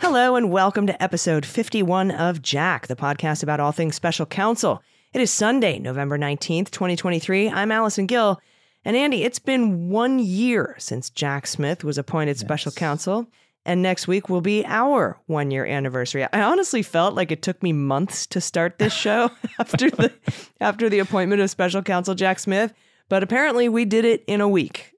Hello, and welcome to episode 51 of Jack, the podcast about all things special counsel. It is Sunday, November 19th, 2023. I'm Allison Gill. And Andy, it's been one year since Jack Smith was appointed special counsel. And next week will be our one year anniversary. I honestly felt like it took me months to start this show after the after the appointment of special counsel Jack Smith, but apparently we did it in a week.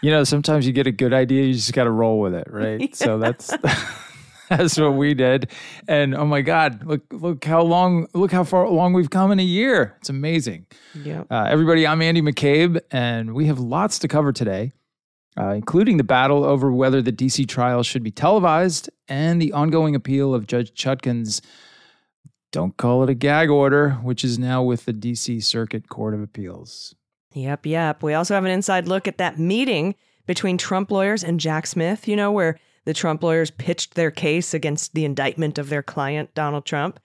You know, sometimes you get a good idea, you just got to roll with it, right? So that's that's what we did. And oh my God, look look how long, look how far along we've come in a year. It's amazing. Yep. Uh, everybody, I'm Andy McCabe, and we have lots to cover today, uh, including the battle over whether the DC trial should be televised and the ongoing appeal of Judge Chutkan's don't call it a gag order, which is now with the DC Circuit Court of Appeals. Yep, yep. We also have an inside look at that meeting between Trump lawyers and Jack Smith, you know, where the Trump lawyers pitched their case against the indictment of their client, Donald Trump,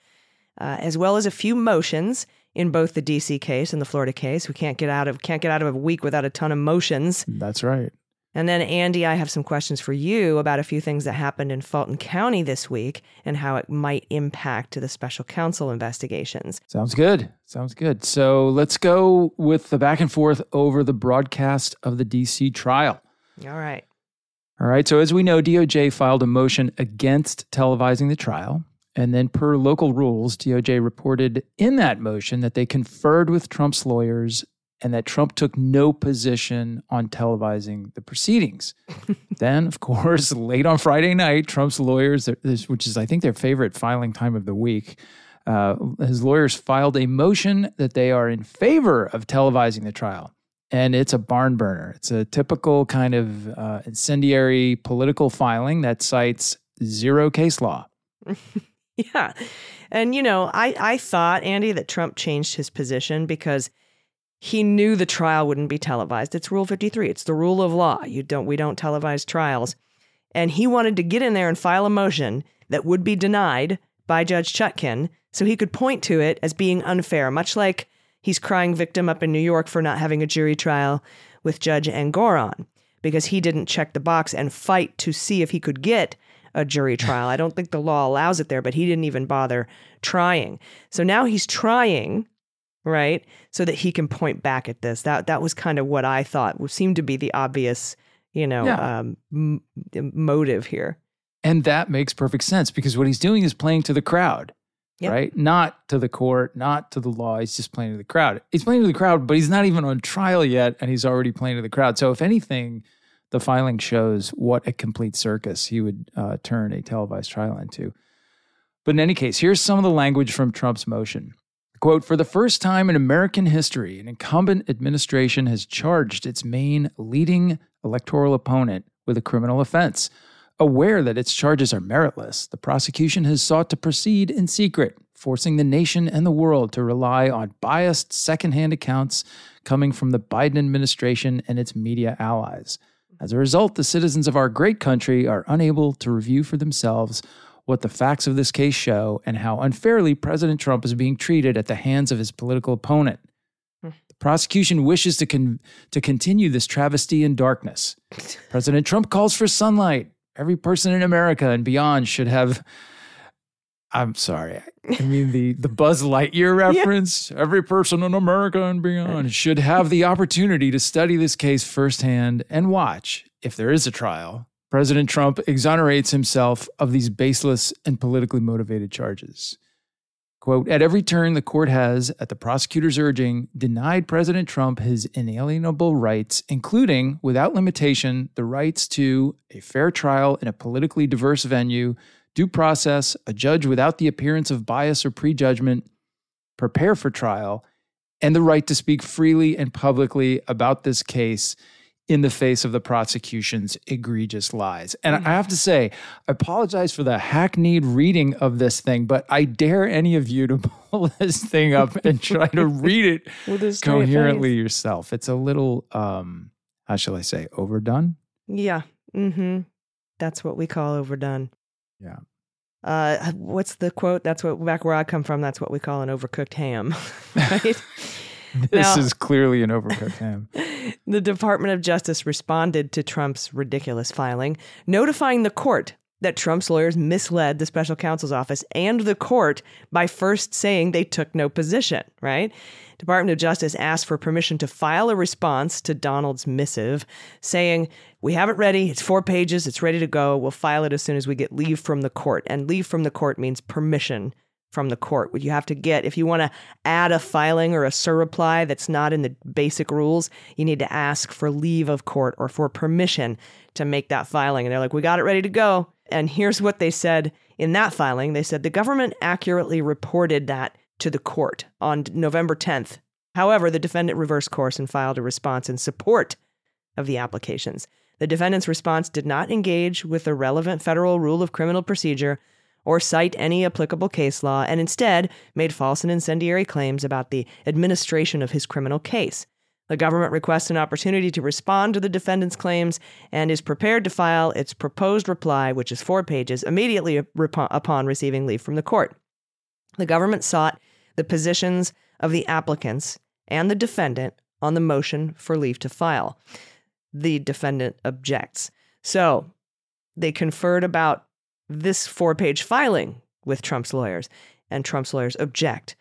uh, as well as a few motions in both the DC case and the Florida case. We can't get out of can't get out of a week without a ton of motions. That's right. And then Andy, I have some questions for you about a few things that happened in Fulton County this week and how it might impact the special counsel investigations. Sounds good. Sounds good. So let's go with the back and forth over the broadcast of the DC trial. All right. All right. So, as we know, DOJ filed a motion against televising the trial. And then, per local rules, DOJ reported in that motion that they conferred with Trump's lawyers and that Trump took no position on televising the proceedings. then, of course, late on Friday night, Trump's lawyers, which is, I think, their favorite filing time of the week, uh, his lawyers filed a motion that they are in favor of televising the trial. And it's a barn burner. It's a typical kind of uh, incendiary political filing that cites zero case law. Yeah. And, you know, I, I thought, Andy, that Trump changed his position because he knew the trial wouldn't be televised. It's Rule 53. It's the rule of law. You don't we don't televise trials. And he wanted to get in there and file a motion that would be denied by Judge Chutkan so he could point to it as being unfair, much like he's crying victim up in New York for not having a jury trial with Judge Engoron because he didn't check the box and fight to see if he could get a jury trial. I don't think the law allows it there, but he didn't even bother trying. So now he's trying, right? So that he can point back at this. That that was kind of what I thought seemed to be the obvious, you know, Yeah. um, m- motive here. And that makes perfect sense because what he's doing is playing to the crowd, Yep. right? Not to the court, not to the law. He's just playing to the crowd. He's playing to the crowd, but he's not even on trial yet, and he's already playing to the crowd. So, if anything, the filing shows what a complete circus he would uh, turn a televised trial into. But in any case, here's some of the language from Trump's motion. Quote For the first time in American history, an incumbent administration has charged its main leading electoral opponent with a criminal offense. Aware that its charges are meritless, the prosecution has sought to proceed in secret, forcing the nation and the world to rely on biased secondhand accounts coming from the Biden administration and its media allies. As a result, the citizens of our great country are unable to review for themselves what the facts of this case show and how unfairly President Trump is being treated at the hands of his political opponent. Hmm. The prosecution wishes to, con- to continue this travesty in darkness. President Trump calls for sunlight. Every person in America and beyond should have. I'm sorry. I mean the the Buzz Lightyear reference. Every person in America and beyond should have the opportunity to study this case firsthand and watch, if there is a trial, President Trump exonerates himself of these baseless and politically motivated charges. Quote, at every turn, the court has, at the prosecutor's urging, denied President Trump his inalienable rights, including, without limitation, the rights to a fair trial in a politically diverse venue, due process, a judge without the appearance of bias or prejudgment, prepare for trial, and the right to speak freely and publicly about this case, in the face of the prosecution's egregious lies. And I have to say, I apologize for the hackneyed reading of this thing, but I dare any of you to pull this thing up and try to read it a coherently yourself. It's a little, um, how shall I say, overdone? Yeah. Mm-hmm. That's what we call overdone. Yeah. Uh, what's the quote? That's what back where I come from. That's what we call an overcooked ham, right? This Now- is clearly an overcooked ham. the Department of Justice responded to Trump's ridiculous filing, notifying the court that Trump's lawyers misled the special counsel's office and the court by first saying they took no position, right? Department of Justice asked for permission to file a response to Donald's missive, saying, We have it ready. It's four pages. It's ready to go. We'll file it as soon as we get leave from the court. And leave from the court means permission from the court. Would you have to get, if you want to add a filing or a surreply that's not in the basic rules, you need to ask for leave of court or for permission to make that filing. And they're like, we got it ready to go. And here's what they said in that filing they said the government accurately reported that to the court on November 10th. However, the defendant reversed course and filed a response in support of the applications. The defendant's response did not engage with the relevant federal rule of criminal procedure or cite any applicable case law, and instead made false and incendiary claims about the administration of his criminal case. The government requests an opportunity to respond to the defendant's claims and is prepared to file its proposed reply, which is four pages, immediately upo- upon receiving leave from the court. The government sought the positions of the applicants and the defendant on the motion for leave to file. The defendant objects. So they conferred about this four page filing with Trump's lawyers, and Trump's lawyers object.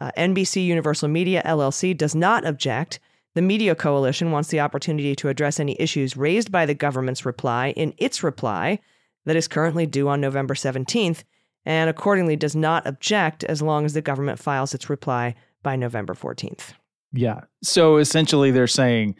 Uh, NBC Universal Media LLC does not object. The Media Coalition wants the opportunity to address any issues raised by the government's reply in its reply that is currently due on November 17th, and accordingly does not object as long as the government files its reply by November 14th. Yeah. So essentially, they're saying,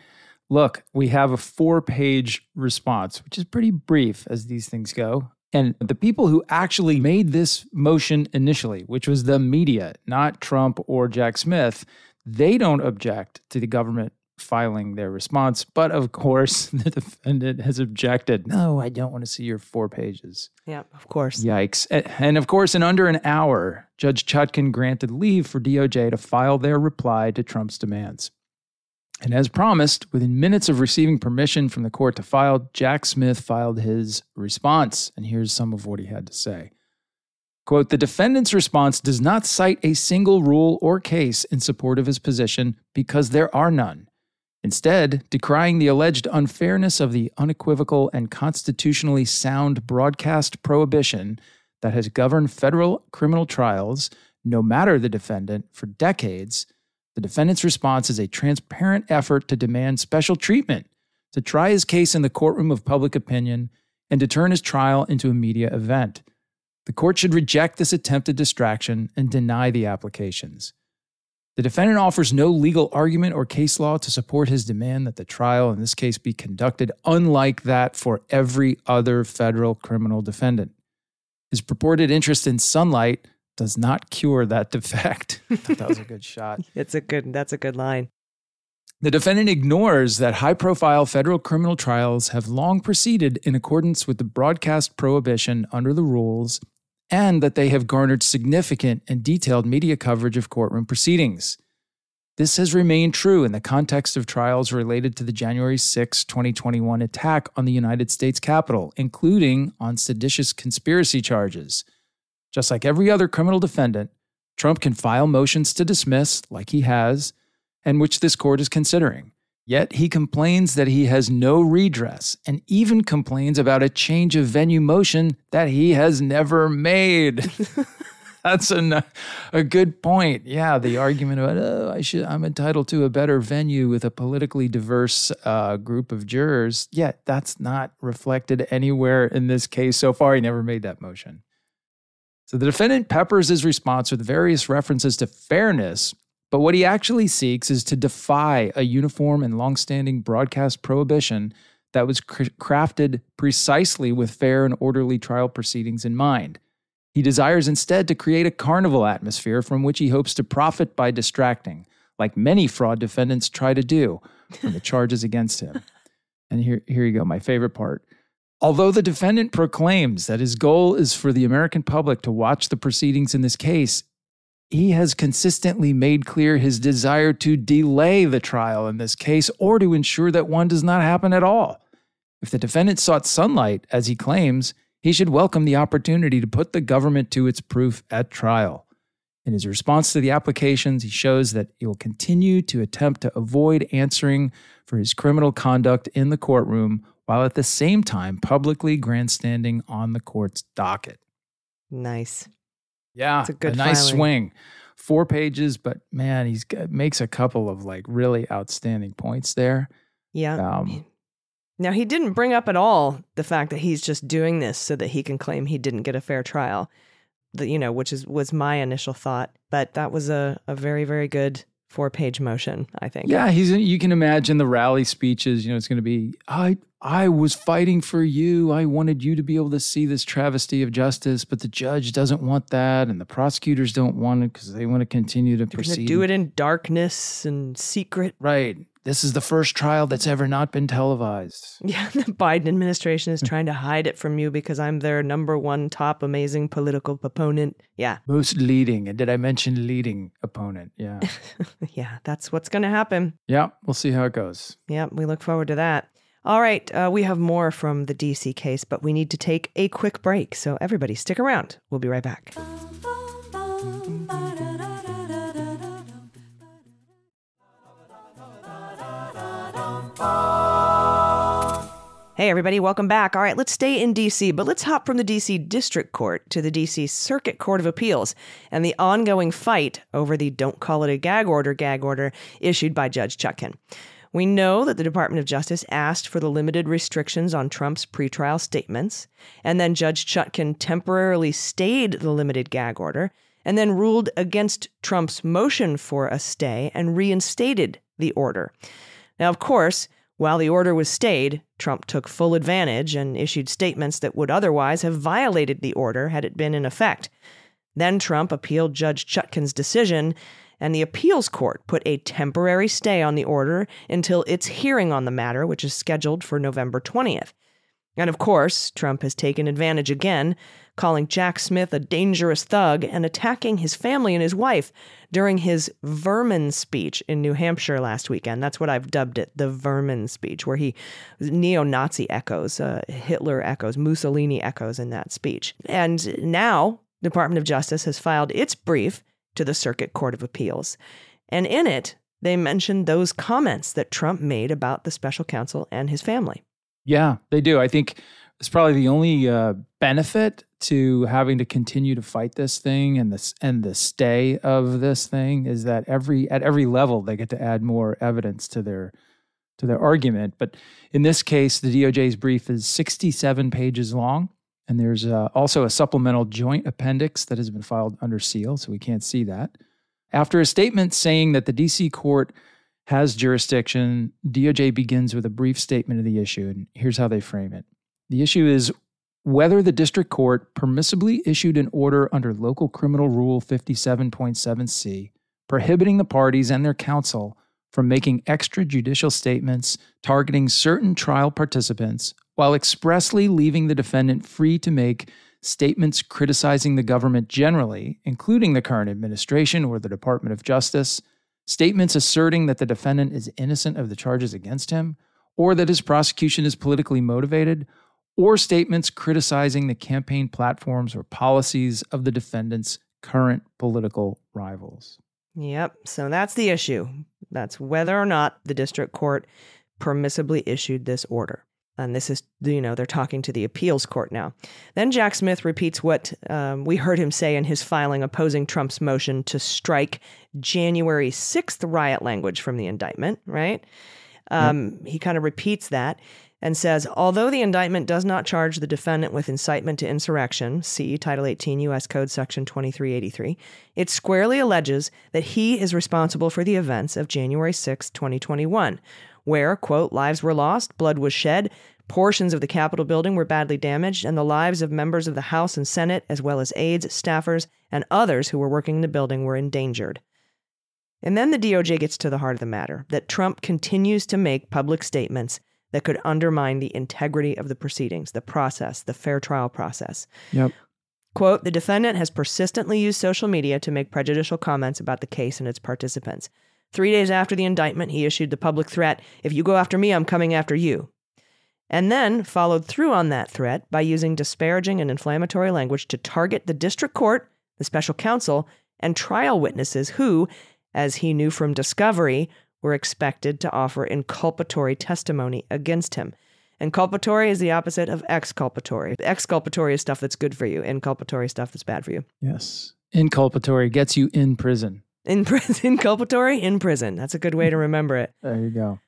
look, we have a four page response, which is pretty brief as these things go. And the people who actually made this motion initially, which was the media, not Trump or Jack Smith, they don't object to the government filing their response. But of course, the defendant has objected. No, I don't want to see your four pages. Yeah, of course. Yikes. And of course, in under an hour, Judge Chutkan granted leave for DOJ to file their reply to Trump's demands. And as promised, within minutes of receiving permission from the court to file, Jack Smith filed his response. And here's some of what he had to say. Quote, the defendant's response does not cite a single rule or case in support of his position because there are none. Instead, decrying the alleged unfairness of the unequivocal and constitutionally sound broadcast prohibition that has governed federal criminal trials, no matter the defendant, for decades, the defendant's response is a transparent effort to demand special treatment, to try his case in the courtroom of public opinion, and to turn his trial into a media event. The court should reject this attempted distraction and deny the applications. The defendant offers no legal argument or case law to support his demand that the trial in this case be conducted unlike that for every other federal criminal defendant. His purported interest in sunlight does not cure that defect. That was a good shot. It's a good that's a good line. The defendant ignores that high profile federal criminal trials have long proceeded in accordance with the broadcast prohibition under the rules and that they have garnered significant and detailed media coverage of courtroom proceedings. This has remained true in the context of trials related to the January 6, 2021 attack on the United States Capitol, including on seditious conspiracy charges. Just like every other criminal defendant, Trump can file motions to dismiss, like he has, and which this court is considering. Yet he complains that he has no redress and even complains about a change of venue motion that he has never made. That's a, a good point. Yeah, the argument about oh, I should I'm entitled to a better venue with a politically diverse uh, group of jurors. Yeah, that's not reflected anywhere in this case so far. He never made that motion. So the defendant peppers his response with various references to fairness, but what he actually seeks is to defy a uniform and longstanding broadcast prohibition that was cr- crafted precisely with fair and orderly trial proceedings in mind. He desires instead to create a carnival atmosphere from which he hopes to profit by distracting, like many fraud defendants try to do, from the charges against him. And here, here you go, my favorite part. Although the defendant proclaims that his goal is for the American public to watch the proceedings in this case, he has consistently made clear his desire to delay the trial in this case or to ensure that one does not happen at all. If the defendant sought sunlight, as he claims, he should welcome the opportunity to put the government to its proof at trial. In his response to the applications, he shows that he will continue to attempt to avoid answering for his criminal conduct in the courtroom while at the same time publicly grandstanding on the court's docket. Nice. Yeah, It's a good nice filing. swing. Four pages, but man, he's got, makes a couple of like really outstanding points there. Yeah. Um, Now, he didn't bring up at all the fact that he's just doing this so that he can claim he didn't get a fair trial. The, you know, which is was my initial thought, but that was a, a very very good four page motion. I think. Yeah, he's. You can imagine the rally speeches. You know, it's going to be. I I was fighting for you. I wanted you to be able to see this travesty of justice, but the judge doesn't want that, and the prosecutors don't want it because they want to continue to proceed. do it in darkness and secret. right. This is the first trial that's ever not been televised. Yeah, the Biden administration is trying to hide it from you because I'm their number one top amazing political opponent. Yeah, Most leading, and did I mention leading opponent? Yeah, yeah, that's what's going to happen. yeah. We'll see how it goes. Yeah, we look forward to that. All right, uh, we have more from the DC case, but we need to take a quick break. So everybody, stick around. We'll be right back. Hey, everybody, welcome back. All right, let's stay in DC, but let's hop from the DC District Court to the DC Circuit Court of Appeals and the ongoing fight over the Don't Call It a Gag Order gag order issued by Judge Chutkan. We know that the Department of Justice asked for the limited restrictions on Trump's pretrial statements, and then Judge Chutkan temporarily stayed the limited gag order and then ruled against Trump's motion for a stay and reinstated the order. Now, of course, while the order was stayed, Trump took full advantage and issued statements that would otherwise have violated the order had it been in effect. Then Trump appealed Judge Chutkan's decision, and the appeals court put a temporary stay on the order until its hearing on the matter, which is scheduled for November 20th. And of course, Trump has taken advantage again, calling Jack Smith a dangerous thug and attacking his family and his wife during his vermin speech in New Hampshire last weekend. That's what I've dubbed it, the vermin speech, where he neo Nazi echoes, uh, Hitler echoes, Mussolini echoes in that speech. And now, Department of Justice has filed its brief to the Circuit Court of Appeals. And in it, they mentioned those comments that Trump made about the special counsel and his family. Yeah, they do. I think it's probably the only uh, benefit to having to continue to fight this thing and this and the stay of this thing is that every at every level they get to add more evidence to their to their argument. But in this case, the DOJ's brief is 67 pages long, and there's uh, also a supplemental joint appendix that has been filed under seal, so we can't see that. After a statement saying that the DC court has jurisdiction, DOJ begins with a brief statement of the issue, and here's how they frame it. The issue is whether the district court permissibly issued an order under Local Criminal Rule 57.7c prohibiting the parties and their counsel from making extrajudicial statements targeting certain trial participants while expressly leaving the defendant free to make statements criticizing the government generally, including the current administration or the Department of Justice, statements asserting that the defendant is innocent of the charges against him, or that his prosecution is politically motivated, or statements criticizing the campaign platforms or policies of the defendant's current political rivals. Yep. So that's the issue. That's whether or not the district court permissibly issued this order. And this is, you know, they're talking to the appeals court now. Then Jack Smith repeats what um, we heard him say in his filing opposing Trump's motion to strike January 6th riot language from the indictment, right? Um, He kind of repeats that and says, although the indictment does not charge the defendant with incitement to insurrection, see Title 18 U.S. Code Section 2383, it squarely alleges that he is responsible for the events of January 6, 2021, where, quote, lives were lost, blood was shed, portions of the Capitol building were badly damaged, and the lives of members of the House and Senate, as well as aides, staffers, and others who were working in the building were endangered. And then the DOJ gets to the heart of the matter that Trump continues to make public statements that could undermine the integrity of the proceedings, the process, the fair trial process. Yep. Quote The defendant has persistently used social media to make prejudicial comments about the case and its participants. Three days after the indictment, he issued the public threat If you go after me, I'm coming after you. And then followed through on that threat by using disparaging and inflammatory language to target the district court, the special counsel, and trial witnesses who, as he knew from discovery, were expected to offer inculpatory testimony against him. Inculpatory is the opposite of exculpatory. Exculpatory is stuff that's good for you. Inculpatory stuff that's bad for you. Yes. Inculpatory gets you in prison. In prison, inculpatory in prison. That's a good way to remember it. There you go.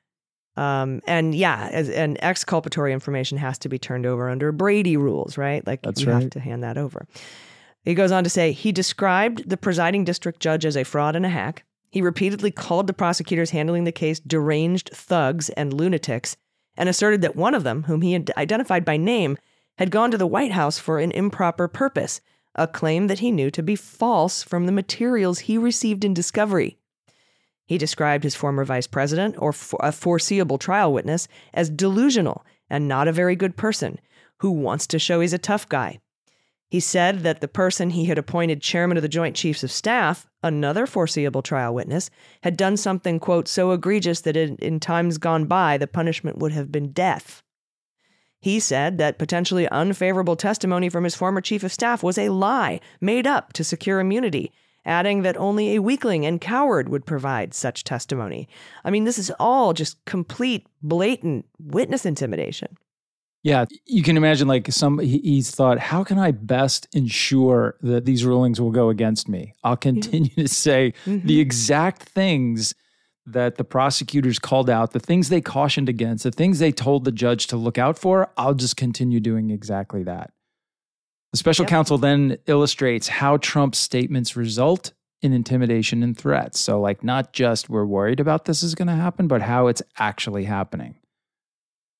Um, and yeah, as, and exculpatory information has to be turned over under Brady rules, right? Like That's you have to hand that over. He goes on to say he described the presiding district judge as a fraud and a hack. He repeatedly called the prosecutors handling the case deranged thugs and lunatics and asserted that one of them, whom he had identified by name, had gone to the White House for an improper purpose, a claim that he knew to be false from the materials he received in discovery. He described his former vice president, or a foreseeable trial witness, as delusional and not a very good person who wants to show he's a tough guy. He said that the person he had appointed chairman of the Joint Chiefs of Staff, another foreseeable trial witness, had done something, quote, so egregious that in, in times gone by the punishment would have been death. He said that potentially unfavorable testimony from his former chief of staff was a lie made up to secure immunity, adding that only a weakling and coward would provide such testimony. I mean, this is all just complete, blatant witness intimidation. Yeah, you can imagine like some he- he's thought, how can I best ensure that these rulings will go against me? I'll mm-hmm. continue to say the mm-hmm. exact things that the prosecutors called out, the things they cautioned against, the things they told the judge to look out for. I'll just continue doing exactly that. The special Yep. counsel then illustrates how Trump's statements result in intimidation and threats. So, like, not just we're worried about this is going to happen, but how it's actually happening.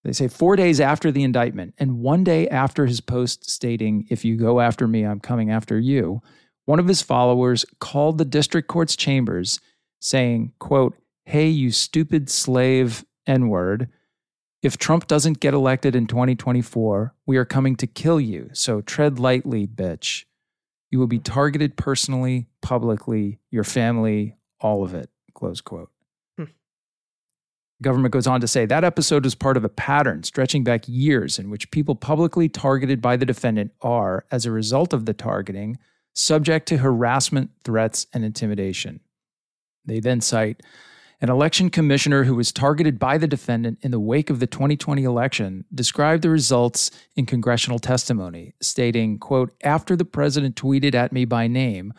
They say four days after the indictment and one day after his post stating, If you go after me, I'm coming after you, one of his followers called the district court's chambers saying, quote, Hey, you stupid slave N word. If Trump doesn't get elected in 2024, we are coming to kill you. So tread lightly, bitch. You will be targeted personally, publicly, your family, all of it. Close quote. Hmm. Government goes on to say that episode was part of a pattern stretching back years in which people publicly targeted by the defendant are, as a result of the targeting, subject to harassment, threats, and intimidation. They then cite an election commissioner who was targeted by the defendant in the wake of the 2020 election described the results in congressional testimony, stating, quote, after the president tweeted at me by name,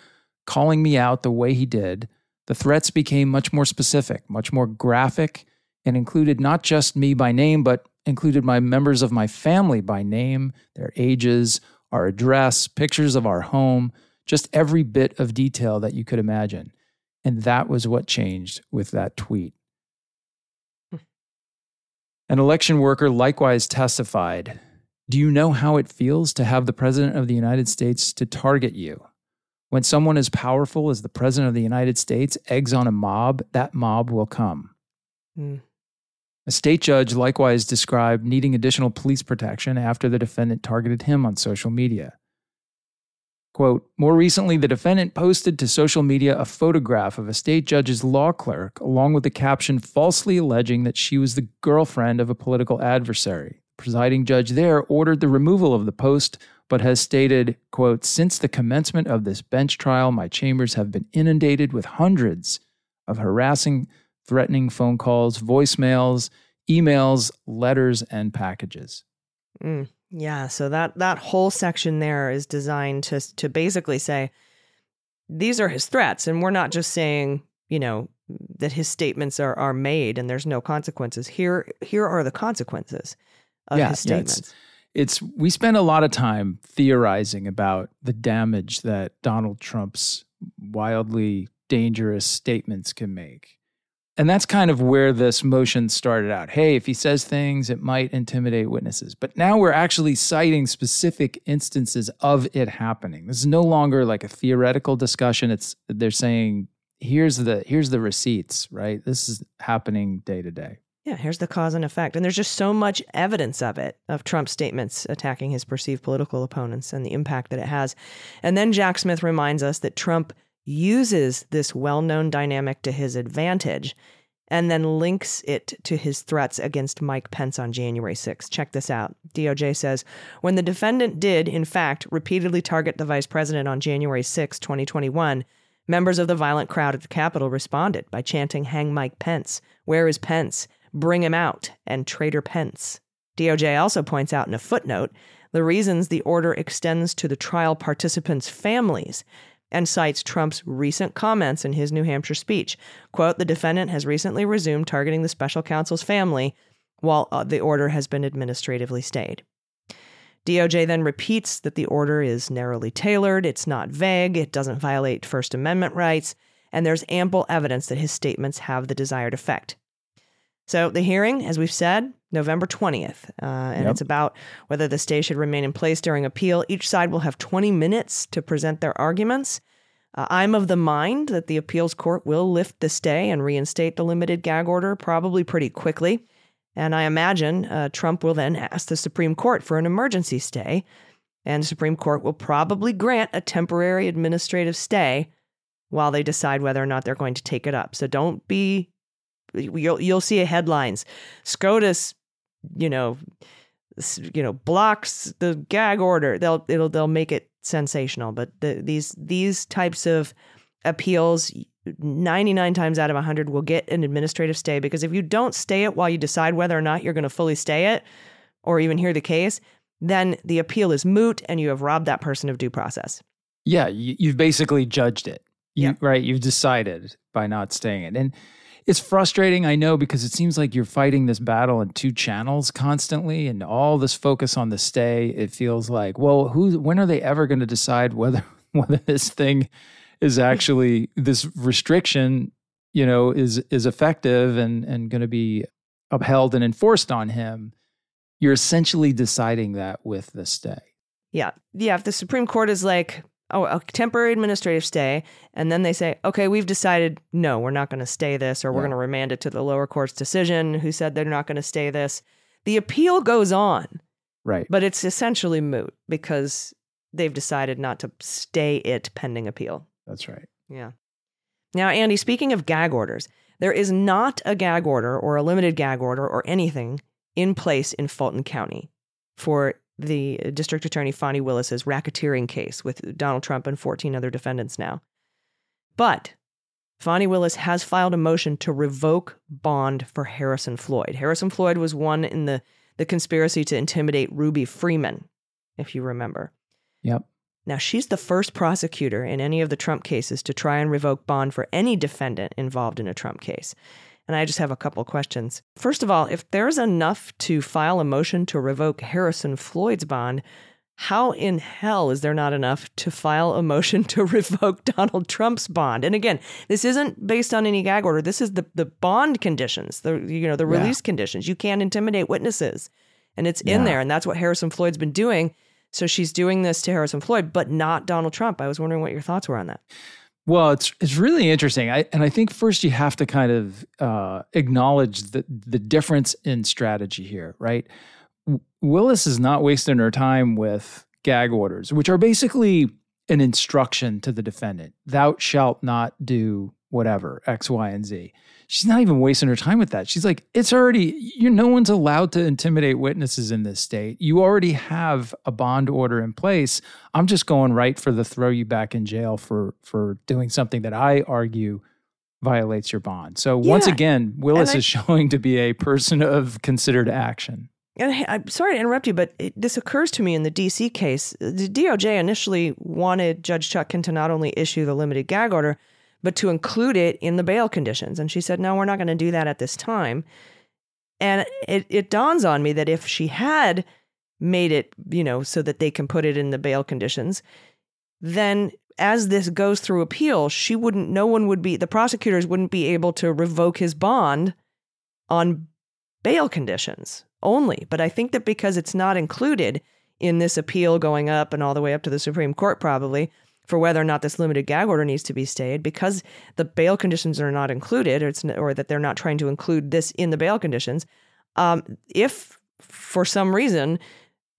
calling me out the way he did, the threats became much more specific, much more graphic, and included not just me by name, but included my members of my family by name, their ages, our address, pictures of our home, just every bit of detail that you could imagine. And that was what changed with that tweet. An election worker likewise testified Do you know how it feels to have the President of the United States to target you? When someone as powerful as the President of the United States eggs on a mob, that mob will come. Hmm. A state judge likewise described needing additional police protection after the defendant targeted him on social media. Quote, more recently, the defendant posted to social media a photograph of a state judge's law clerk, along with the caption falsely alleging that she was the girlfriend of a political adversary. Presiding judge there ordered the removal of the post, but has stated, quote, since the commencement of this bench trial, my chambers have been inundated with hundreds of harassing, threatening phone calls, voicemails, emails, letters, and packages. Mm, yeah, so that that whole section there is designed to to basically say these are his threats, and we're not just saying you know that his statements are are made and there's no consequences. Here here are the consequences of Yeah, his yeah, it's- statements. it's we spend a lot of time theorizing about the damage that Donald Trump's wildly dangerous statements can make. And that's kind of where this motion started out. Hey, if he says things, it might intimidate witnesses. But now we're actually citing specific instances of it happening. This is no longer like a theoretical discussion. It's they're saying here's the here's the receipts, right? This is happening day to day. Yeah, here's the cause and effect. And there's just so much evidence of it, of Trump's statements attacking his perceived political opponents and the impact that it has. And then Jack Smith reminds us that Trump uses this well known dynamic to his advantage and then links it to his threats against Mike Pence on January 6. Check this out. DOJ says when the defendant did, in fact, repeatedly target the vice president on January 6, 2021, members of the violent crowd at the Capitol responded by chanting, Hang Mike Pence. Where is Pence? Bring him out, and Traitor Pence. DOJ also points out in a footnote the reasons the order extends to the trial participants' families and cites Trump's recent comments in his New Hampshire speech. Quote, the defendant has recently resumed targeting the special counsel's family while uh, the order has been administratively stayed. DOJ then repeats that the order is narrowly tailored, it's not vague, it doesn't violate First Amendment rights, and there's ample evidence that his statements have the desired effect. So the hearing, as we've said, November 20th, uh, and Yep. it's about whether the stay should remain in place during appeal. Each side will have 20 minutes to present their arguments. Uh, I'm of the mind that the appeals court will lift the stay and reinstate the limited gag order probably pretty quickly. And I imagine uh, Trump will then ask the Supreme Court for an emergency stay, and the Supreme Court will probably grant a temporary administrative stay while they decide whether or not they're going to take it up. So don't be you'll you'll see headlines. SCOTUS, you know, you know, blocks the gag order. They'll it'll they'll make it sensational. But the, these these types of appeals, ninety nine times out of hundred, will get an administrative stay because if you don't stay it while you decide whether or not you're going to fully stay it, or even hear the case, then the appeal is moot and you have robbed that person of due process. Yeah, you, you've basically judged it. You, Yeah. Right. You've decided by not staying it. And it's frustrating, I know, because it seems like you're fighting this battle in two channels constantly and all this focus on the stay. It feels like, well, who when are they ever going to decide whether whether this thing is actually this restriction, you know, is is effective and and going to be upheld and enforced on him? You're essentially deciding that with the stay. Yeah. Yeah. If the Supreme Court is like, oh, a temporary administrative stay, and then they say, okay, we've decided, no, we're not going to stay this, or we're Yeah. going to remand it to the lower court's decision, who said they're not going to stay this. The appeal goes on, Right. but it's essentially moot because they've decided not to stay it pending appeal. That's right. Yeah. Now, Andy, speaking of gag orders, there is not a gag order or a limited gag order or anything in place in Fulton County for the uh, District Attorney Fani Willis's racketeering case with Donald Trump and 14 other defendants now. But Fani Willis has filed a motion to revoke bond for Harrison Floyd. Harrison Floyd was one in the, the conspiracy to intimidate Ruby Freeman, if you remember. Yep. Now, she's the first prosecutor in any of the Trump cases to try and revoke bond for any defendant involved in a Trump case. And I just have a couple questions. First of all, if there's enough to file a motion to revoke Harrison Floyd's bond, how in hell is there not enough to file a motion to revoke Donald Trump's bond? And again, this isn't based on any gag order. This is the, the bond conditions, the you know, the Yeah. release conditions. You can't intimidate witnesses. And it's in there. And that's what Harrison Floyd's been doing. So she's doing this to Harrison Floyd, but not Donald Trump. I was wondering what your thoughts were on that. Well, it's it's really interesting, I, and I think first you have to kind of uh, acknowledge the the difference in strategy here, right? Willis is not wasting her time with gag orders, which are basically an instruction to the defendant: "Thou shalt not do whatever X, Y, and Z." She's not even wasting her time with that. She's like, "It's already you. No one's allowed to intimidate witnesses in this state. You already have a bond order in place. I'm just going right for the throw you back in jail for for doing something that I argue violates your bond. So once again, Willis I- is showing to be a person of considered action. And I- I'm sorry to interrupt you, but it, this occurs to me in the DC case. The DOJ initially wanted Judge Chutkan to not only issue the limited gag order, but to include it in the bail conditions. And she said, no, we're not going to do that at this time. And it, it dawns on me that if she had made it, you know, so that they can put it in the bail conditions, then as this goes through appeal, she wouldn't, no one would be, the prosecutors wouldn't be able to revoke his bond on bail conditions only. But I think that because it's not included in this appeal going up and all the way up to the Supreme Court, probably, for whether or not this limited gag order needs to be stayed because the bail conditions are not included or, it's, or that they're not trying to include this in the bail conditions. Um, if for some reason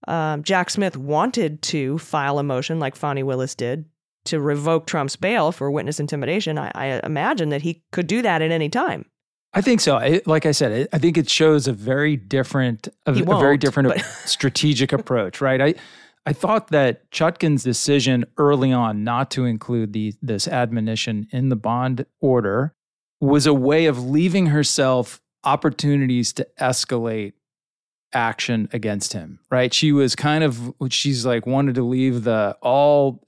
um, Jack Smith wanted to file a motion like Fani Willis did to revoke Trump's bail for witness intimidation, I, I imagine that he could do that at any time. I think so. I, like I said, I, I think it shows a very different, a, a very different strategic approach, right? I, I thought that Chutkan's decision early on not to include the this admonition in the bond order was a way of leaving herself opportunities to escalate action against him, right? She was kind of she's like wanted to leave the all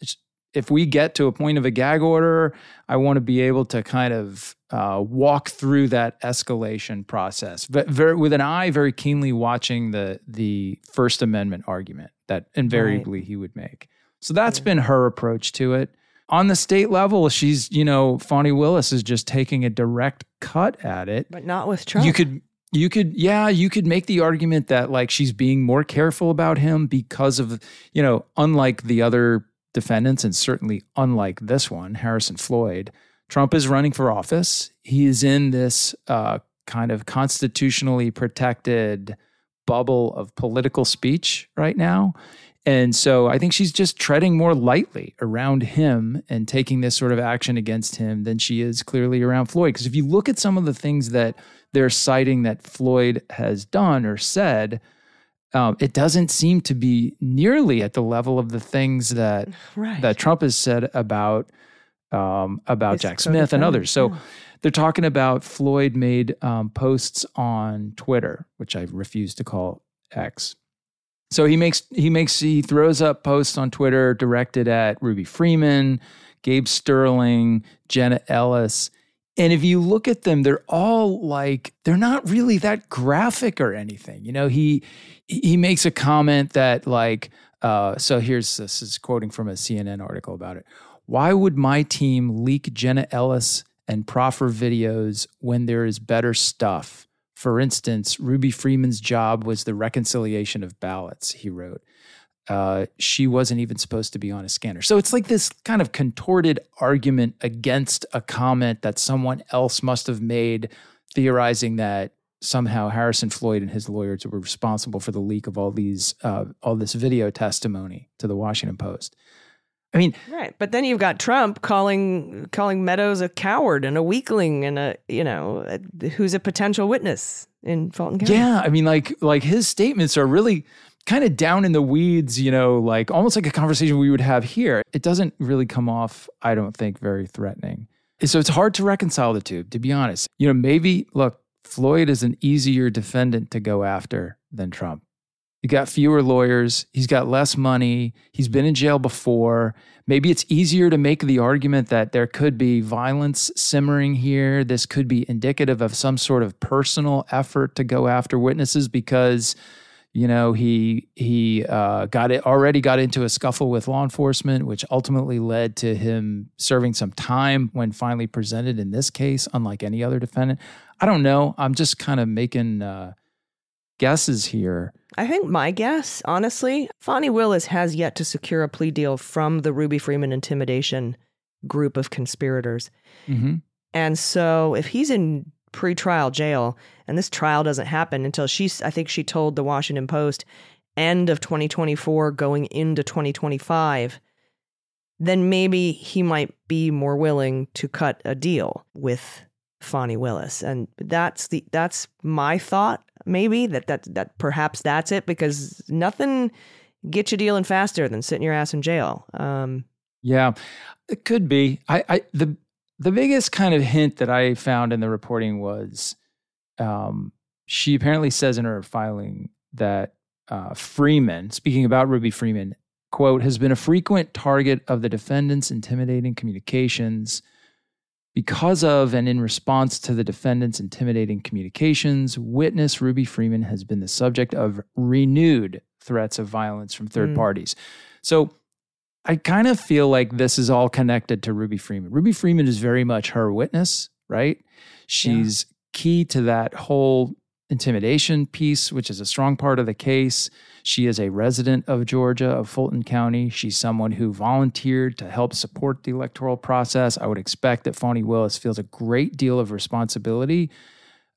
if we get to a point of a gag order, I want to be able to kind of uh, walk through that escalation process, but very, with an eye very keenly watching the the First Amendment argument that invariably he would make. So that's been her approach to it. On the state level, she's you know Fani Willis is just taking a direct cut at it. But not with Trump. You could you could yeah you could make the argument that like she's being more careful about him because of you know unlike the other defendants and certainly unlike this one harrison floyd trump is running for office. He is in this uh, kind of constitutionally protected bubble of political speech right now. And so i think she's just treading more lightly around him and taking this sort of action against him than she is clearly around floyd. Because if you look at some of the things that they're citing that Floyd has done or said, um, it doesn't seem to be nearly at the level of the things that right. that Trump has said about um, about His Jack Smith and others. So yeah. they're talking about Floyd made um, posts on Twitter, which I refuse to call X. So he makes he makes he throws up posts on Twitter directed at Ruby Freeman, Gabe Sterling, Jenna Ellis. And if you look at them, they're all like they're not really that graphic or anything. You know, he he makes a comment that like uh, so here's this is quoting from a CNN article about it. Why would my team leak Jenna Ellis and proffer videos when there is better stuff? For instance, Ruby Freeman's job was the reconciliation of ballots, he wrote. Uh, she wasn't even supposed to be on a scanner. So it's like this kind of contorted argument against a comment that someone else must have made, theorizing that somehow Harrison Floyd and his lawyers were responsible for the leak of all these, uh, all this video testimony to the Washington Post. I mean, Right, but then you've got Trump calling calling Meadows a coward and a weakling and a you know a, who's a potential witness in Fulton County. Yeah, I mean, like like his statements are really kind of down in the weeds, you know, like almost like a conversation we would have here. It doesn't really come off, I don't think, very threatening. So it's hard to reconcile the two, to be honest. You know, maybe look, Floyd is an easier defendant to go after than Trump. He got fewer lawyers. He's got less money. He's been in jail before. Maybe it's easier to make the argument that there could be violence simmering here. This could be indicative of some sort of personal effort to go after witnesses because, you know, he he uh, got it already got into a scuffle with law enforcement, which ultimately led to him serving some time when finally presented in this case, unlike any other defendant. I don't know. I'm just kind of making uh, guesses here. I think my guess, honestly, Fani Willis has yet to secure a plea deal from the Ruby Freeman intimidation group of conspirators. Mm-hmm. And so if he's in pretrial jail. And this trial doesn't happen until she's I think she told the Washington Post end of 2024 going into 2025 then maybe he might be more willing to cut a deal with Fani Willis. And that's the that's my thought maybe that that that perhaps that's it because nothing gets you dealing faster than sitting your ass in jail. Um Yeah, it could be. I, I the the biggest kind of hint that I found in the reporting was, um, she apparently says in her filing that uh, Freeman, speaking about Ruby Freeman, quote, has been a frequent target of the defendant's intimidating communications. Because of and in response to the defendant's intimidating communications, witness Ruby Freeman has been the subject of renewed threats of violence from third Mm. parties. So I kind of feel like this is all connected to Ruby Freeman. Ruby Freeman is very much her witness, right? She's key to that whole intimidation piece, which is a strong part of the case. She is a resident of Georgia, of Fulton County. She's someone who volunteered to help support the electoral process. I would expect that Fani Willis feels a great deal of responsibility,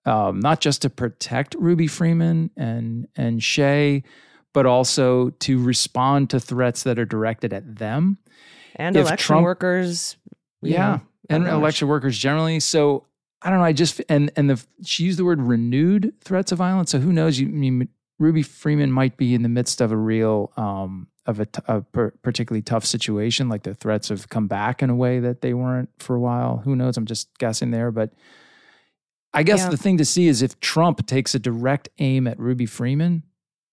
um, not just to protect Ruby Freeman and and Shaye, but also to respond to threats that are directed at them And If election Trump- workers. yeah, know, and election workers generally. So I don't know. I just and and the she used the word renewed threats of violence. So who knows? You I mean Ruby Freeman might be in the midst of a real um of a, t- a per- particularly tough situation. Like the threats have come back in a way that they weren't for a while. Who knows? I'm just guessing there, but. I guess Yeah. the thing to see is if Trump takes a direct aim at Ruby Freeman,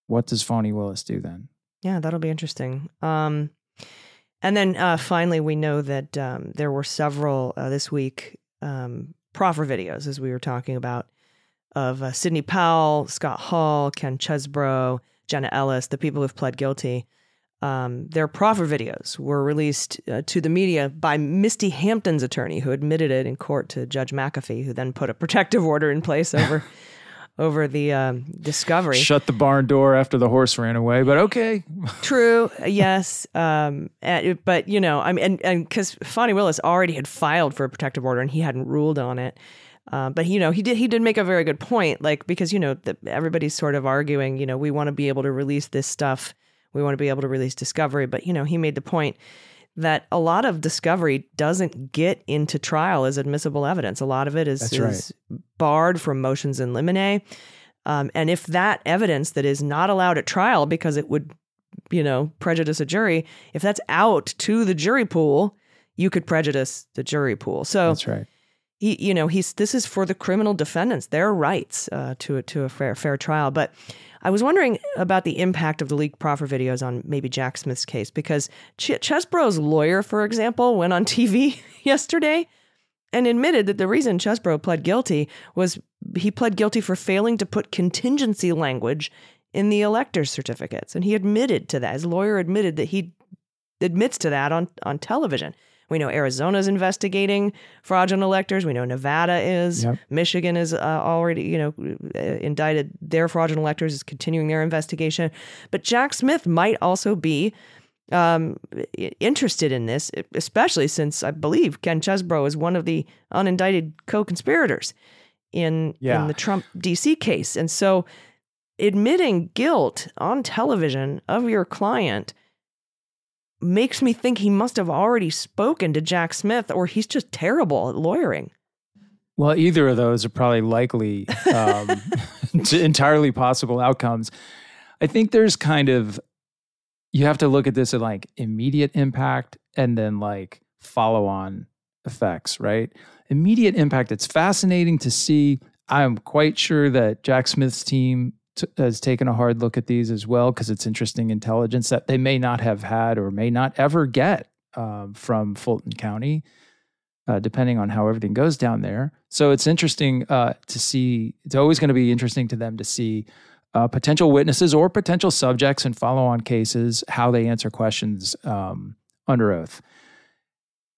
what does Fani Willis do then? Yeah, that'll be interesting. Um, and then uh, finally, we know that um, there were several uh, this week um, proffer videos, as we were talking about, of uh, Sidney Powell, Scott Hall, Ken Chesebro, Jenna Ellis, the people who've pled guilty. Um, their proffer videos were released uh, to the media by Misty Hampton's attorney, who admitted it in court to Judge McAfee, who then put a protective order in place over over the um, discovery. Shut the barn door after the horse ran away, but okay. True. Yes. Um. and- but you know, I mean, and and because Fani Willis already had filed for a protective order and he hadn't ruled on it. Uh, but you know, he did. He did make a very good point. Like because you know, the, everybody's sort of arguing. You know, we want to be able to release this stuff. We want to be able to release discovery. But you know, he made the point that a lot of discovery doesn't get into trial as admissible evidence. A lot of it is, right. is barred from motions in limine. Um, and if that evidence that is not allowed at trial because it would, you know, prejudice a jury, if that's out to the jury pool, you could prejudice the jury pool. So That's right. he, you know, he's this is for the criminal defendants, their rights uh, to a, to a fair fair trial. But I was wondering about the impact of the leaked proffer videos on maybe Jack Smith's case because Ch- Chesebro's lawyer, for example, went on TV yesterday and admitted that the reason Chesebro pled guilty was he pled guilty for failing to put contingency language in the elector's certificates, and he admitted to that. His lawyer admitted that he admits to that on on television. We know Arizona's investigating fraudulent electors. We know Nevada is. Yep. Michigan is uh, already, you know, uh, indicted their fraudulent electors, is continuing their investigation. But Jack Smith might also be um, interested in this, especially since I believe Ken Chesebro is one of the unindicted co-conspirators in Yeah. in the Trump DC case, and so admitting guilt on television of your client makes me think he must have already spoken to Jack Smith, or he's just terrible at lawyering. Well, either of those are probably likely um, to entirely possible outcomes. I think there's kind of you have to look at this at like immediate impact and then like follow on effects, right? Immediate impact, it's fascinating to see. I'm quite sure that Jack Smith's team t- has taken a hard look at these as well because it's interesting intelligence that they may not have had or may not ever get um, from Fulton County uh, depending on how everything goes down there. So it's interesting uh, to see. It's always going to be interesting to them to see uh, potential witnesses or potential subjects in follow-on cases how they answer questions um, under oath.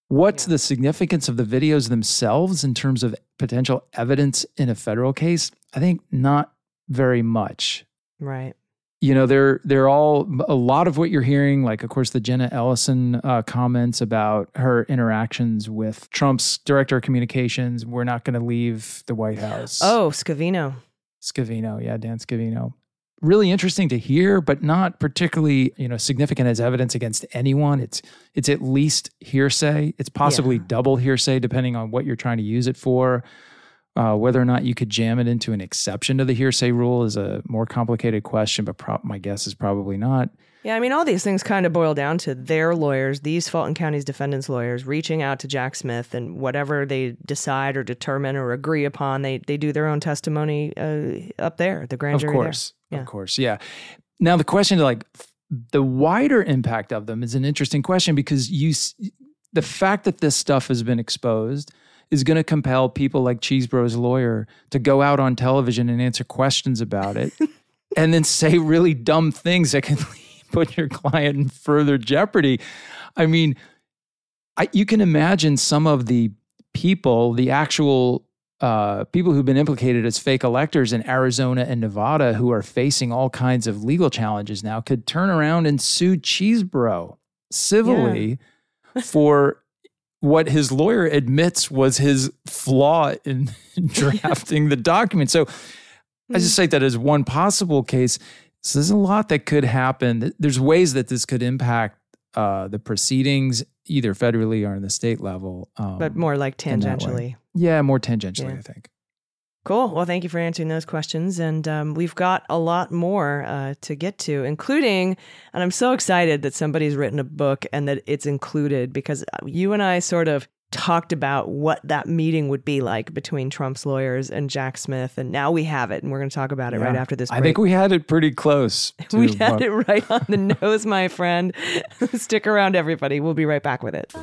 What's the significance of the videos themselves in terms of potential evidence in a federal case? I think not very much Right. you know they're they're all a lot of what you're hearing like of course the jenna ellison uh, comments about her interactions with trump's director of communications we're not going to leave the white house Oh, Scavino. scavino yeah dan scavino really interesting to hear but not particularly you know significant as evidence against anyone it's it's at least hearsay it's possibly Yeah. double hearsay depending on what you're trying to use it for uh, whether or not you could jam it into an exception to the hearsay rule is a more complicated question, but pro- my guess is probably not. Yeah, I mean, all these things kind of boil down to their lawyers, these Fulton County's defendants' lawyers, reaching out to Jack Smith, and whatever they decide or determine or agree upon, they they do their own testimony uh, up there, the grand jury. Of course, Yeah. of course, yeah. Now the question, to like the wider impact of them, is an interesting question because you, the fact that this stuff has been exposed is going to compel people like Chesebro's lawyer to go out on television and answer questions about it, and then say really dumb things that can put your client in further jeopardy. I mean, I, you can imagine some of the people, the actual uh, people who've been implicated as fake electors in Arizona and Nevada who are facing all kinds of legal challenges now could turn around and sue Cheesebro civilly for what his lawyer admits was his flaw in drafting the document. So I just cite that as one possible case. So there's a lot that could happen. There's ways that this could impact uh, the proceedings, either federally or in the state level. Um, but more like in that way. tangentially. yeah, more tangentially, Yeah. I think. Cool. Well, thank you for answering those questions. And um, we've got a lot more uh, to get to, including, and I'm so excited that somebody's written a book and that it's included because uh, you and I sort of talked about what that meeting would be like between Trump's lawyers and Jack Smith. And now we have it. And we're going to talk about it right after this. I think we had it pretty close. We had it right on the nose, my friend. Stick around, everybody. We'll be right back with it.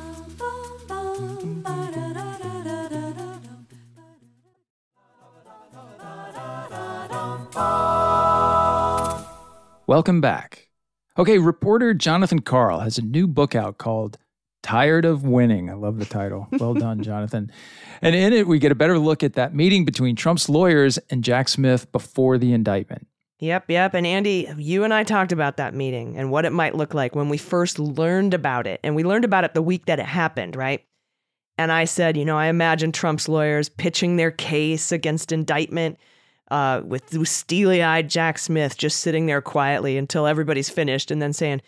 Welcome back. Okay, reporter Jonathan Karl has a new book out called Tired of Winning. I love the title. Well done, Jonathan. And in it, we get a better look at that meeting between Trump's lawyers and Jack Smith before the indictment. Yep, yep. And Andy, you and I talked about that meeting and what it might look like when we first learned about it. And we learned about it the week that it happened, right? And I said, you know, I imagine Trump's lawyers pitching their case against indictment uh, with steely eyed Jack Smith just sitting there quietly until everybody's finished and then saying,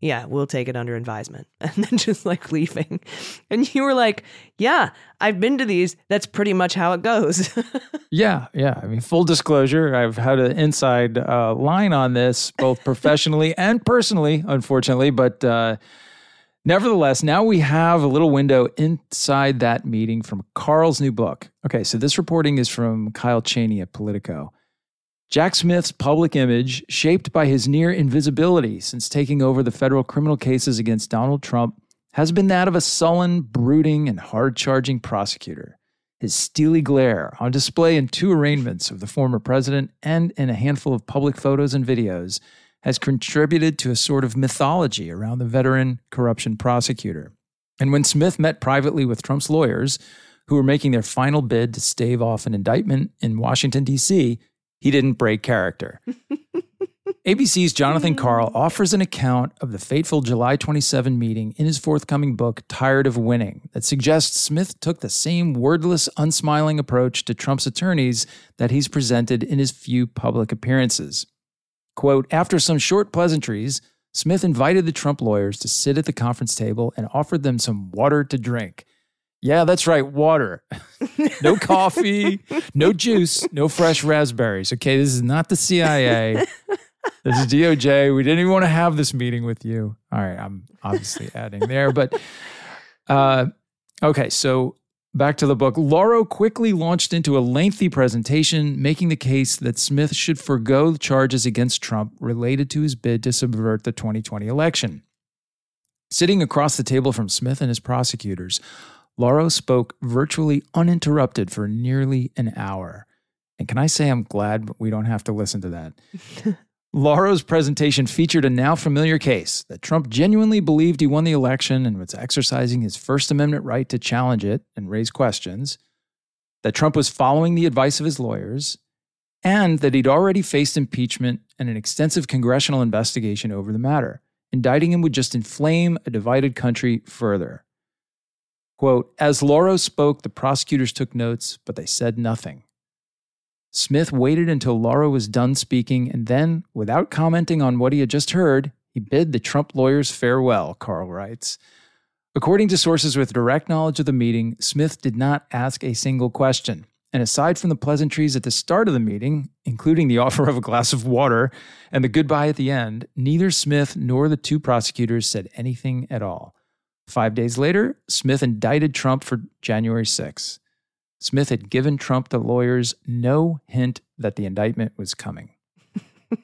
yeah, we'll take it under advisement. And then just like leaving. And you were like, yeah, I've been to these. That's pretty much how it goes. Yeah, yeah. I mean, full disclosure, I've had an inside uh, line on this, both professionally and personally, unfortunately. But uh, nevertheless, now we have a little window inside that meeting from Karl's new book. Okay, so this reporting is from Kyle Cheney at Politico. Jack Smith's public image, shaped by his near invisibility since taking over the federal criminal cases against Donald Trump, has been that of a sullen, brooding, and hard charging prosecutor. His steely glare, on display in two arraignments of the former president and in a handful of public photos and videos, has contributed to a sort of mythology around the veteran corruption prosecutor. And when Smith met privately with Trump's lawyers, who were making their final bid to stave off an indictment in Washington, D.C., he didn't break character. ABC's Jonathan Karl offers an account of the fateful July 27 meeting in his forthcoming book, Tired of Winning, that suggests Smith took the same wordless, unsmiling approach to Trump's attorneys that he's presented in his few public appearances. Quote After some short pleasantries, Smith invited the Trump lawyers to sit at the conference table and offered them some water to drink. Yeah, that's right, water. no coffee, no juice, no fresh raspberries. Okay, this is not the CIA. This is DOJ. We didn't even want to have this meeting with you. All right, I'm obviously adding there, but uh, okay. So back to the book. Lauro quickly launched into a lengthy presentation, making the case that Smith should forego charges against Trump related to his bid to subvert the 2020 election. Sitting across the table from Smith and his prosecutors, Lauro spoke virtually uninterrupted for nearly an hour. And can I say I'm glad we don't have to listen to that? Lauro's presentation featured a now familiar case that Trump genuinely believed he won the election and was exercising his First Amendment right to challenge it and raise questions, that Trump was following the advice of his lawyers, and that he'd already faced impeachment and an extensive congressional investigation over the matter. Indicting him would just inflame a divided country further. Quote, as Lauro spoke, the prosecutors took notes, but they said nothing. Smith waited until Lauro was done speaking, and then, without commenting on what he had just heard, he bid the Trump lawyers farewell, Karl writes. According to sources with direct knowledge of the meeting, Smith did not ask a single question. And aside from the pleasantries at the start of the meeting, including the offer of a glass of water and the goodbye at the end, neither Smith nor the two prosecutors said anything at all. Five days later, Smith indicted Trump for January 6. Smith had given Trump the lawyers no hint that the indictment was coming.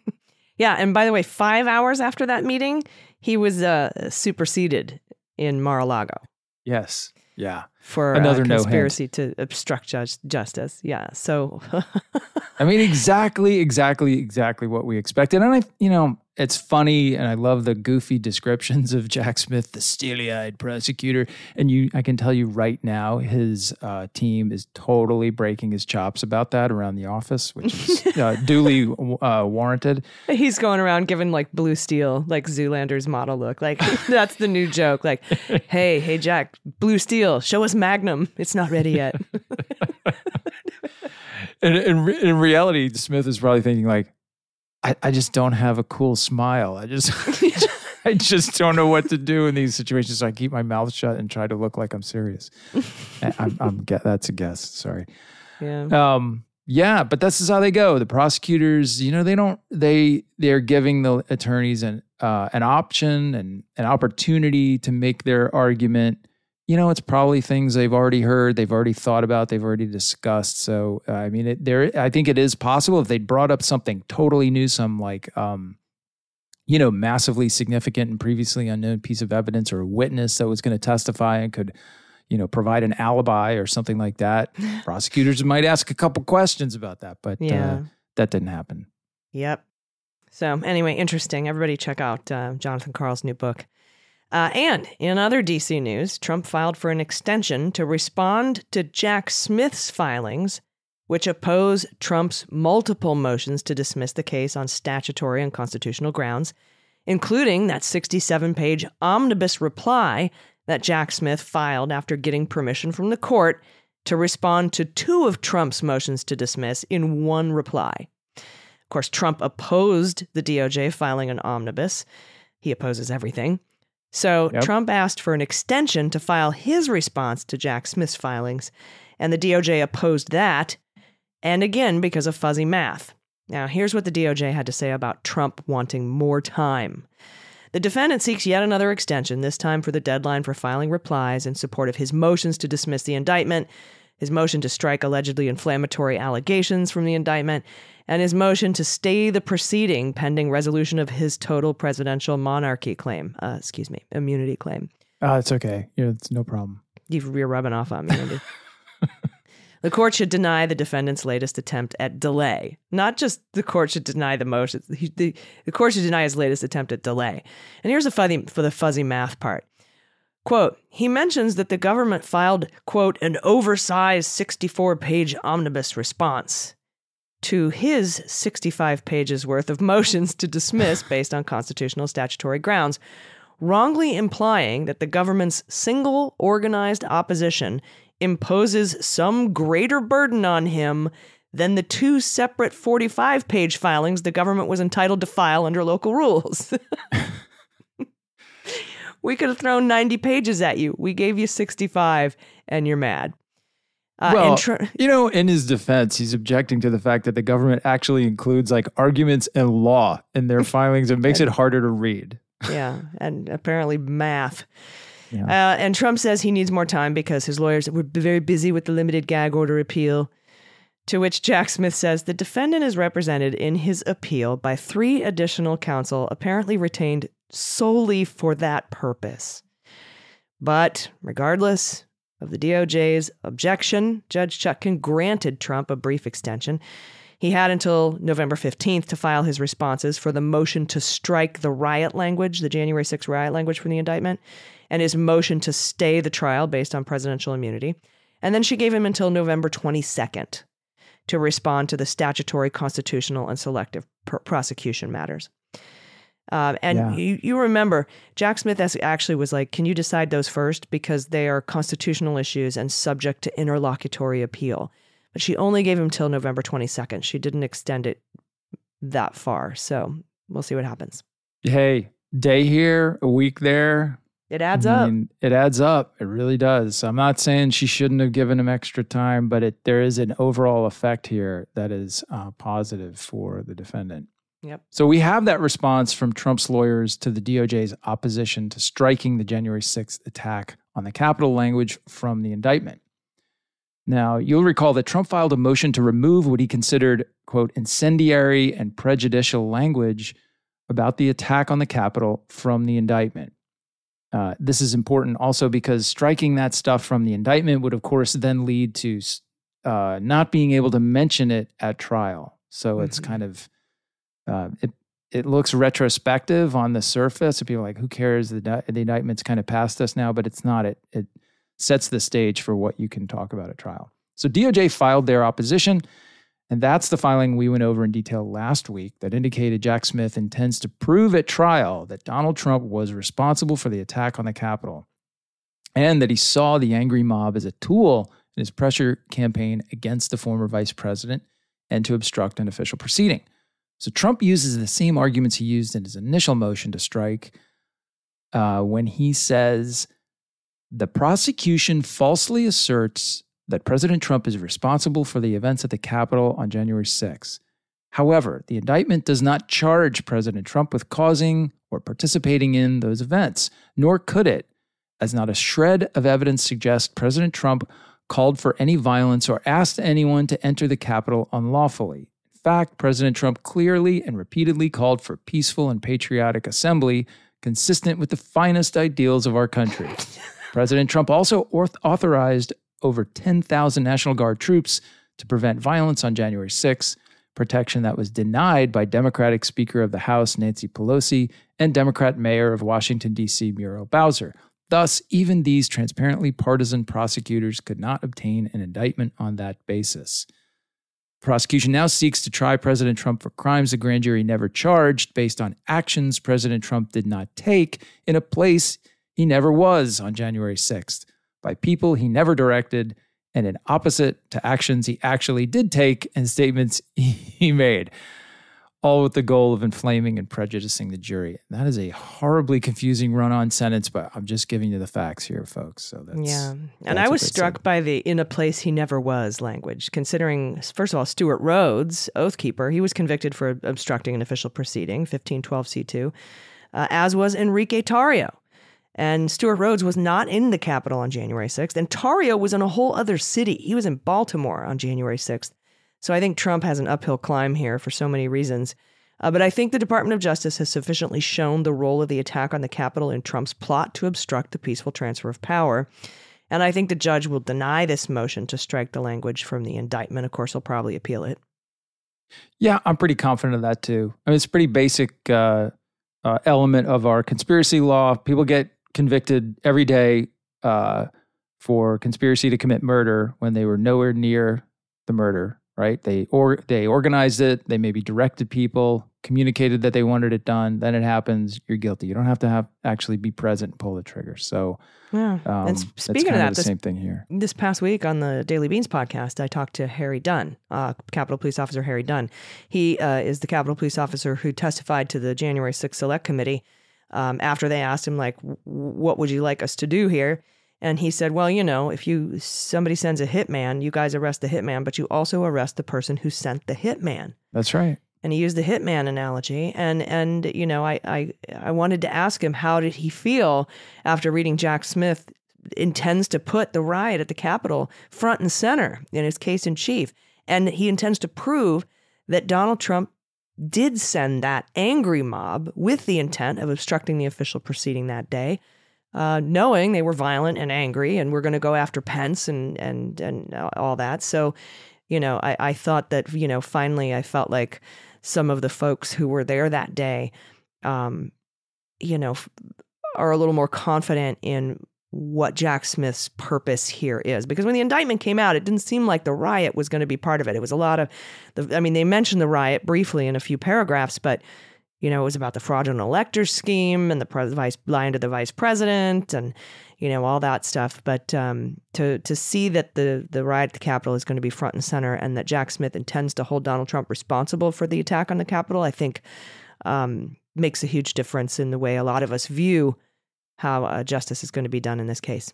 Yeah, and by the way, five hours after that meeting, he was uh, superseded in Mar-a-Lago Yes. Yeah. for Another uh, no hint. conspiracy to obstruct judge- justice. Yeah, so I mean, exactly, exactly, exactly what we expected. And I, you know, it's funny, and I love the goofy descriptions of Jack Smith, the steely-eyed prosecutor. And you, I can tell you right now, his uh, team is totally breaking his chops about that around the office, which is uh, duly uh, warranted. He's going around giving like blue steel, like Zoolander's model look. Like that's the new joke. Like, hey, hey, Jack, blue steel, show us Magnum. It's not ready yet. And in, in reality, Smith is probably thinking like, I, I just don't have a cool smile. I just I just don't know what to do in these situations. So I keep my mouth shut and try to look like I'm serious. I'm, I'm that's a guess. Sorry. yeah. Um, yeah, but this is how they go. The prosecutors, you know, they don't they they're giving the attorneys an uh, an option and an opportunity to make their argument. You know, it's probably things they've already heard, they've already thought about, they've already discussed. So, uh, I mean, it, there. I think it is possible if they brought up something totally new, some like, um, you know, massively significant and previously unknown piece of evidence or a witness that was going to testify and could you know, provide an alibi or something like that. Prosecutors might ask a couple questions about that, but Yeah. uh, that didn't happen. Yep. So, anyway, interesting. Everybody check out uh, Jonathan Karl's new book. Uh, and in other DC news, Trump filed for an extension to respond to Jack Smith's filings, which oppose Trump's multiple motions to dismiss the case on statutory and constitutional grounds, including that 67 page omnibus reply that Jack Smith filed after getting permission from the court to respond to two of Trump's motions to dismiss in one reply. Of course, Trump opposed the DOJ filing an omnibus. He opposes everything. So Yep. Trump asked for an extension to file his response to Jack Smith's filings, and the DOJ opposed that, and again because of fuzzy math. Now, here's what the DOJ had to say about Trump wanting more time. The defendant seeks yet another extension, this time for the deadline for filing replies in support of his motions to dismiss the indictment, his motion to strike allegedly inflammatory allegations from the indictment, and his motion to stay the proceeding pending resolution of his total presidential monarchy claim. Uh, excuse me, immunity claim. Uh, it's okay. Yeah, it's no problem. You- You're rubbing off on me, Andy. the court should deny the defendant's latest attempt at delay. Not just the court should deny the motion. The, the court should deny his latest attempt at delay. And here's a fuzzy for the fuzzy math part. Quote, he mentions that the government filed, quote, an oversized 64 page omnibus response to his 65 pages worth of motions to dismiss based on constitutional statutory grounds, wrongly implying that the government's single organized opposition imposes some greater burden on him than the two separate 45 page filings the government was entitled to file under local rules. we could have thrown 90 pages at you. We gave you 65 and you're mad. Uh, well, tr- you know, in his defense, he's objecting to the fact that the government actually includes like arguments and law in their filings and makes it harder to read. yeah, and apparently math. Yeah. Uh, and Trump says he needs more time because his lawyers were very busy with the limited gag order appeal. To which Jack Smith says the defendant is represented in his appeal by three additional counsel, apparently retained solely for that purpose. But regardless of the DOJ's objection, Judge Chutkan granted Trump a brief extension. He had until November 15th to file his responses for the motion to strike the riot language, the January 6 riot language from the indictment, and his motion to stay the trial based on presidential immunity. And then she gave him until November 22nd to respond to the statutory, constitutional, and selective pr- prosecution matters. Uh, and Yeah. you, you remember, Jack Smith actually was like, Can you decide those first? Because they are constitutional issues and subject to interlocutory appeal. But she only gave him till November 22nd. She didn't extend it that far. So we'll see what happens. Hey, day here, a week there. It adds I up. it adds up. It really does. I'm not saying she shouldn't have given him extra time, but it, there is an overall effect here that is uh, positive for the defendant. Yep. So we have that response from Trump's lawyers to the DOJ's opposition to striking the January 6th attack on the Capitol language from the indictment. Now, you'll recall that Trump filed a motion to remove what he considered, quote, incendiary and prejudicial language about the attack on the Capitol from the indictment. Uh, this is important also because striking that stuff from the indictment would, of course, then lead to uh, not being able to mention it at trial. So it's Mhm. kind of uh, it it looks retrospective on the surface. And people are like, who cares? The, the indictment's kind of past us now, but it's not. It, it sets the stage for what you can talk about at trial. So DOJ filed their opposition. And that's the filing we went over in detail last week that indicated Jack Smith intends to prove at trial that Donald Trump was responsible for the attack on the Capitol and that he saw the angry mob as a tool in his pressure campaign against the former vice president and to obstruct an official proceeding. So Trump uses the same arguments he used in his initial motion to strike uh, when he says the prosecution falsely asserts that President Trump is responsible for the events at the Capitol on January 6. However, the indictment does not charge President Trump with causing or participating in those events, nor could it, as not a shred of evidence suggests President Trump called for any violence or asked anyone to enter the Capitol unlawfully. Fact, President Trump clearly and repeatedly called for peaceful and patriotic assembly consistent with the finest ideals of our country. President Trump also authorized over 10,000 National Guard troops to prevent violence on January 6, protection that was denied by Democratic Speaker of the House Nancy Pelosi and Democrat Mayor of Washington, D.C. Muriel Bowser. Thus, even these transparently partisan prosecutors could not obtain an indictment on that basis. Prosecution now seeks to try President Trump for crimes the grand jury never charged based on actions President Trump did not take in a place he never was on January 6th, by people he never directed, and in opposite to actions he actually did take and statements he made all with the goal of inflaming and prejudicing the jury. That is a horribly confusing run-on sentence, but I'm just giving you the facts here, folks. So that's yeah. And that's I was struck said. by the "in a place he never was" language, considering first of all, Stewart Rhodes, oath keeper, he was convicted for obstructing an official proceeding, 1512 C2, uh, as was Enrique Tarrio. And Stewart Rhodes was not in the Capitol on January 6th, and Tarrio was in a whole other city. He was in Baltimore on January 6th. So I think Trump has an uphill climb here for so many reasons. Uh, but I think the Department of Justice has sufficiently shown the role of the attack on the Capitol in Trump's plot to obstruct the peaceful transfer of power. And I think the judge will deny this motion to strike the language from the indictment. Of course, he'll probably appeal it. Yeah, I'm pretty confident of that too. I mean, it's a pretty basic uh, uh, element of our conspiracy law. People get convicted every day uh, for conspiracy to commit murder when they were nowhere near the murder. Right? They or they organized it. They maybe directed people, communicated that they wanted it done. Then it happens. You're guilty. You don't have to have actually be present and pull the trigger. So, Yeah. um, and speaking of that, the this, same thing here. this past week on the Daily Beans podcast, I talked to Harry Dunn, uh, Capitol Police Officer Harry Dunn. He uh, is the Capitol Police Officer who testified to the January 6th Select Committee um, after they asked him, like, what would you like us to do here? And he said, well, you know, if you somebody sends a hitman, you guys arrest the hitman, but you also arrest the person who sent the hitman. That's right. and he used the hitman analogy. And and you know I, I i wanted to ask him how did he feel after reading jack smith intends to put the riot at the capitol front and center in his case in chief? And he intends to prove that donald trump did send that angry mob with the intent of obstructing the official proceeding that day uh, knowing they were violent and angry and we're going to go after pence and and and all that so you know, I, I thought that, you know, finally I felt like some of the folks who were there that day, um, you know, are a little more confident in what Jack Smith's purpose here is. Because when the indictment came out, it didn't seem like the riot was going to be part of it. It was a lot of, the, I mean, they mentioned the riot briefly in a few paragraphs, but, you know, it was about the fraudulent elector scheme and the pres- vice lying to the vice president and, you know, all that stuff. But um, to to see that the the riot at the Capitol is going to be front and center, and that Jack Smith intends to hold Donald Trump responsible for the attack on the Capitol, I think um, makes a huge difference in the way a lot of us view how uh, justice is going to be done in this case.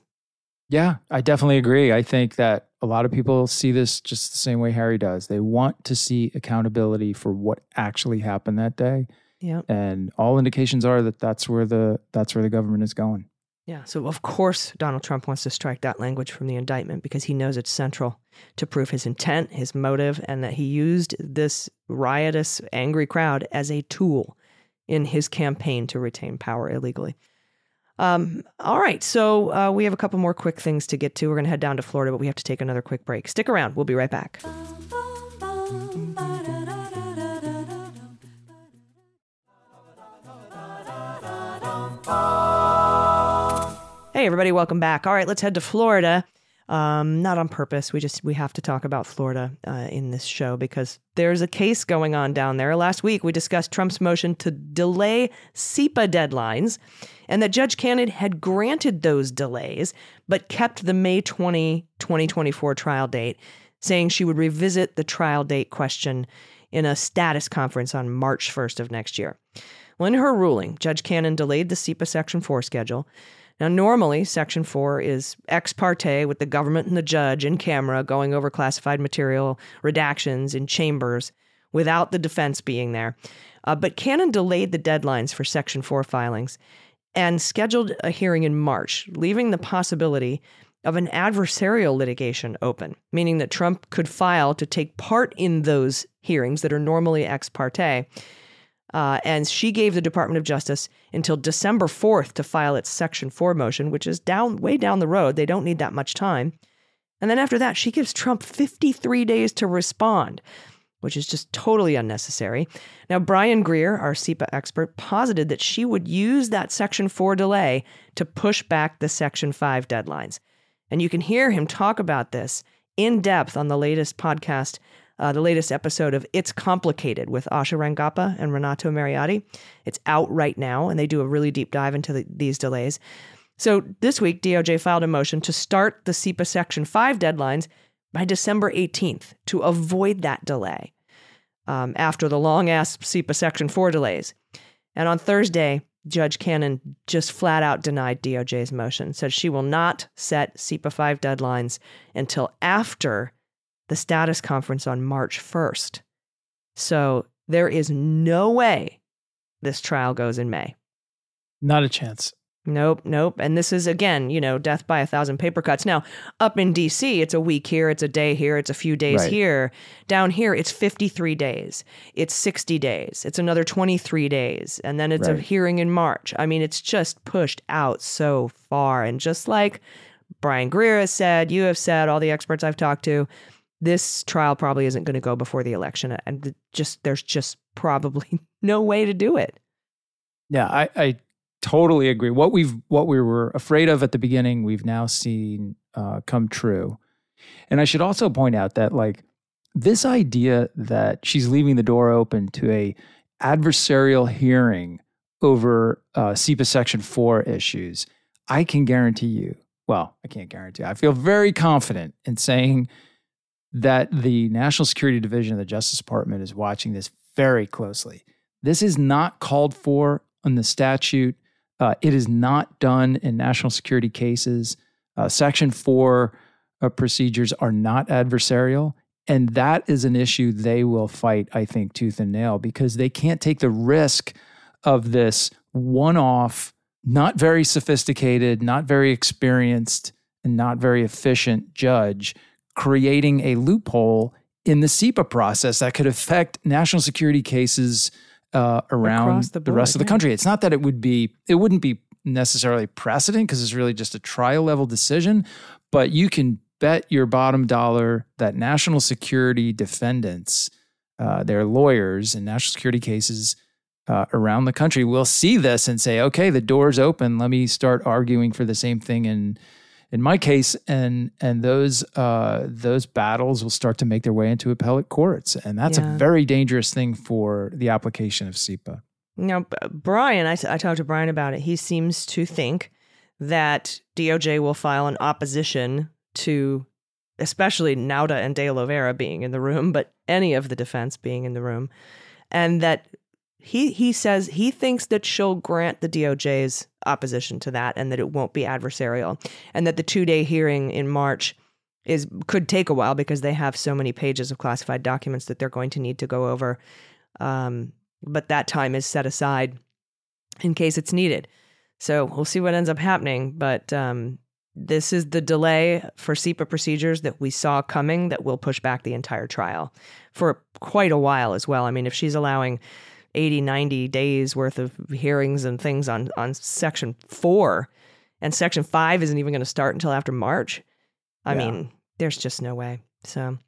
Yeah, I definitely agree. I think that a lot of people see this just the same way Harry does. They want to see accountability for what actually happened that day, Yeah. and all indications are that that's where the that's where the government is going. Yeah. So, of course, Donald Trump wants to strike that language from the indictment because he knows it's central to prove his intent, his motive, and that he used this riotous, angry crowd as a tool in his campaign to retain power illegally. Um, all right. So, uh, we have a couple more quick things to get to. We're going to head down to Florida, but we have to take another quick break. Stick around. We'll be right back. Everybody, welcome back. All right, let's head to Florida. Um, not on purpose. We just we have to talk about Florida uh, in this show because there's a case going on down there. Last week we discussed Trump's motion to delay CIPA deadlines, and that Judge Cannon had granted those delays, but kept the May 20, 2024 trial date, saying she would revisit the trial date question in a status conference on March 1st of next year. Well, in her ruling, Judge Cannon delayed the CIPA Section 4 schedule now, normally, Section 4 is ex parte with the government and the judge in camera going over classified material redactions in chambers without the defense being there. Uh, but Cannon delayed the deadlines for Section 4 filings and scheduled a hearing in March, leaving the possibility of an adversarial litigation open, meaning that Trump could file to take part in those hearings that are normally ex parte uh, and she gave the Department of Justice until December 4th to file its Section 4 motion, which is down way down the road. They don't need that much time. And then after that, she gives Trump 53 days to respond, which is just totally unnecessary. Now, Brian Greer, our CIPA expert, posited that she would use that Section 4 delay to push back the Section 5 deadlines. And you can hear him talk about this in depth on the latest podcast uh, the latest episode of It's Complicated with Asha Rangappa and Renato Mariotti. It's out right now, and they do a really deep dive into the, these delays. So this week, DOJ filed a motion to start the CIPA Section 5 deadlines by December 18th to avoid that delay um, after the long ass CIPA Section 4 delays. And on Thursday, Judge Cannon just flat out denied DOJ's motion, said she will not set CIPA 5 deadlines until after the status conference on March 1st. So there is no way this trial goes in May. Not a chance. Nope, nope. And this is again, you know, death by a thousand paper cuts. Now, up in DC, it's a week here, it's a day here, it's a few days Right. here. Down here, it's 53 days. It's 60 days. It's another 23 days. And then it's a hearing in March. I mean, it's just pushed out so far. And just like Brian Greer has said, you have said, all the experts I've talked to, this trial probably isn't going to go before the election. And just there's just probably no way to do it. Yeah, I, I totally agree. What we've what we were afraid of at the beginning, we've now seen uh, come true. And I should also point out that like this idea that she's leaving the door open to a adversarial hearing over uh, Section Four issues, I can guarantee you. Well, I can't guarantee. I feel very confident in saying that the National Security Division of the Justice Department is watching this very closely. This is not called for in the statute. Uh, it is not done in national security cases. Uh, Section 4 uh, procedures are not adversarial. And that is an issue they will fight, I think, tooth and nail because they can't take the risk of this one off, not very sophisticated, not very experienced, and not very efficient judge creating a loophole in the CIPA process that could affect national security cases uh, around the the, rest of the yeah. country. It's not that it would be, it wouldn't be necessarily precedent because it's really just a trial level decision, but you can bet your bottom dollar that national security defendants, uh, their lawyers in national security cases uh, around the country will see this and say, okay, the door's open. Let me start arguing for the same thing in in my case, and and those uh, those battles will start to make their way into appellate courts, and that's Yeah. a very dangerous thing for the application of CIPA. Now, Brian, I, I talked to Brian about it. He seems to think that DOJ will file an opposition to, especially Nauta and De Oliveira being in the room, but any of the defense being in the room, and that he he says he thinks that she'll grant the DOJ's opposition to that, and that it won't be adversarial, and that the two day hearing in March is could take a while because they have so many pages of classified documents that they're going to need to go over. Um, but that time is set aside in case it's needed. So we'll see what ends up happening. But um, this is the delay for CIPA procedures that we saw coming that will push back the entire trial for quite a while as well. I mean, if she's allowing 80, 90 days worth of hearings and things on, on Section 4, and Section 5 isn't even going to start until after March, I Yeah. mean, there's just no way. So,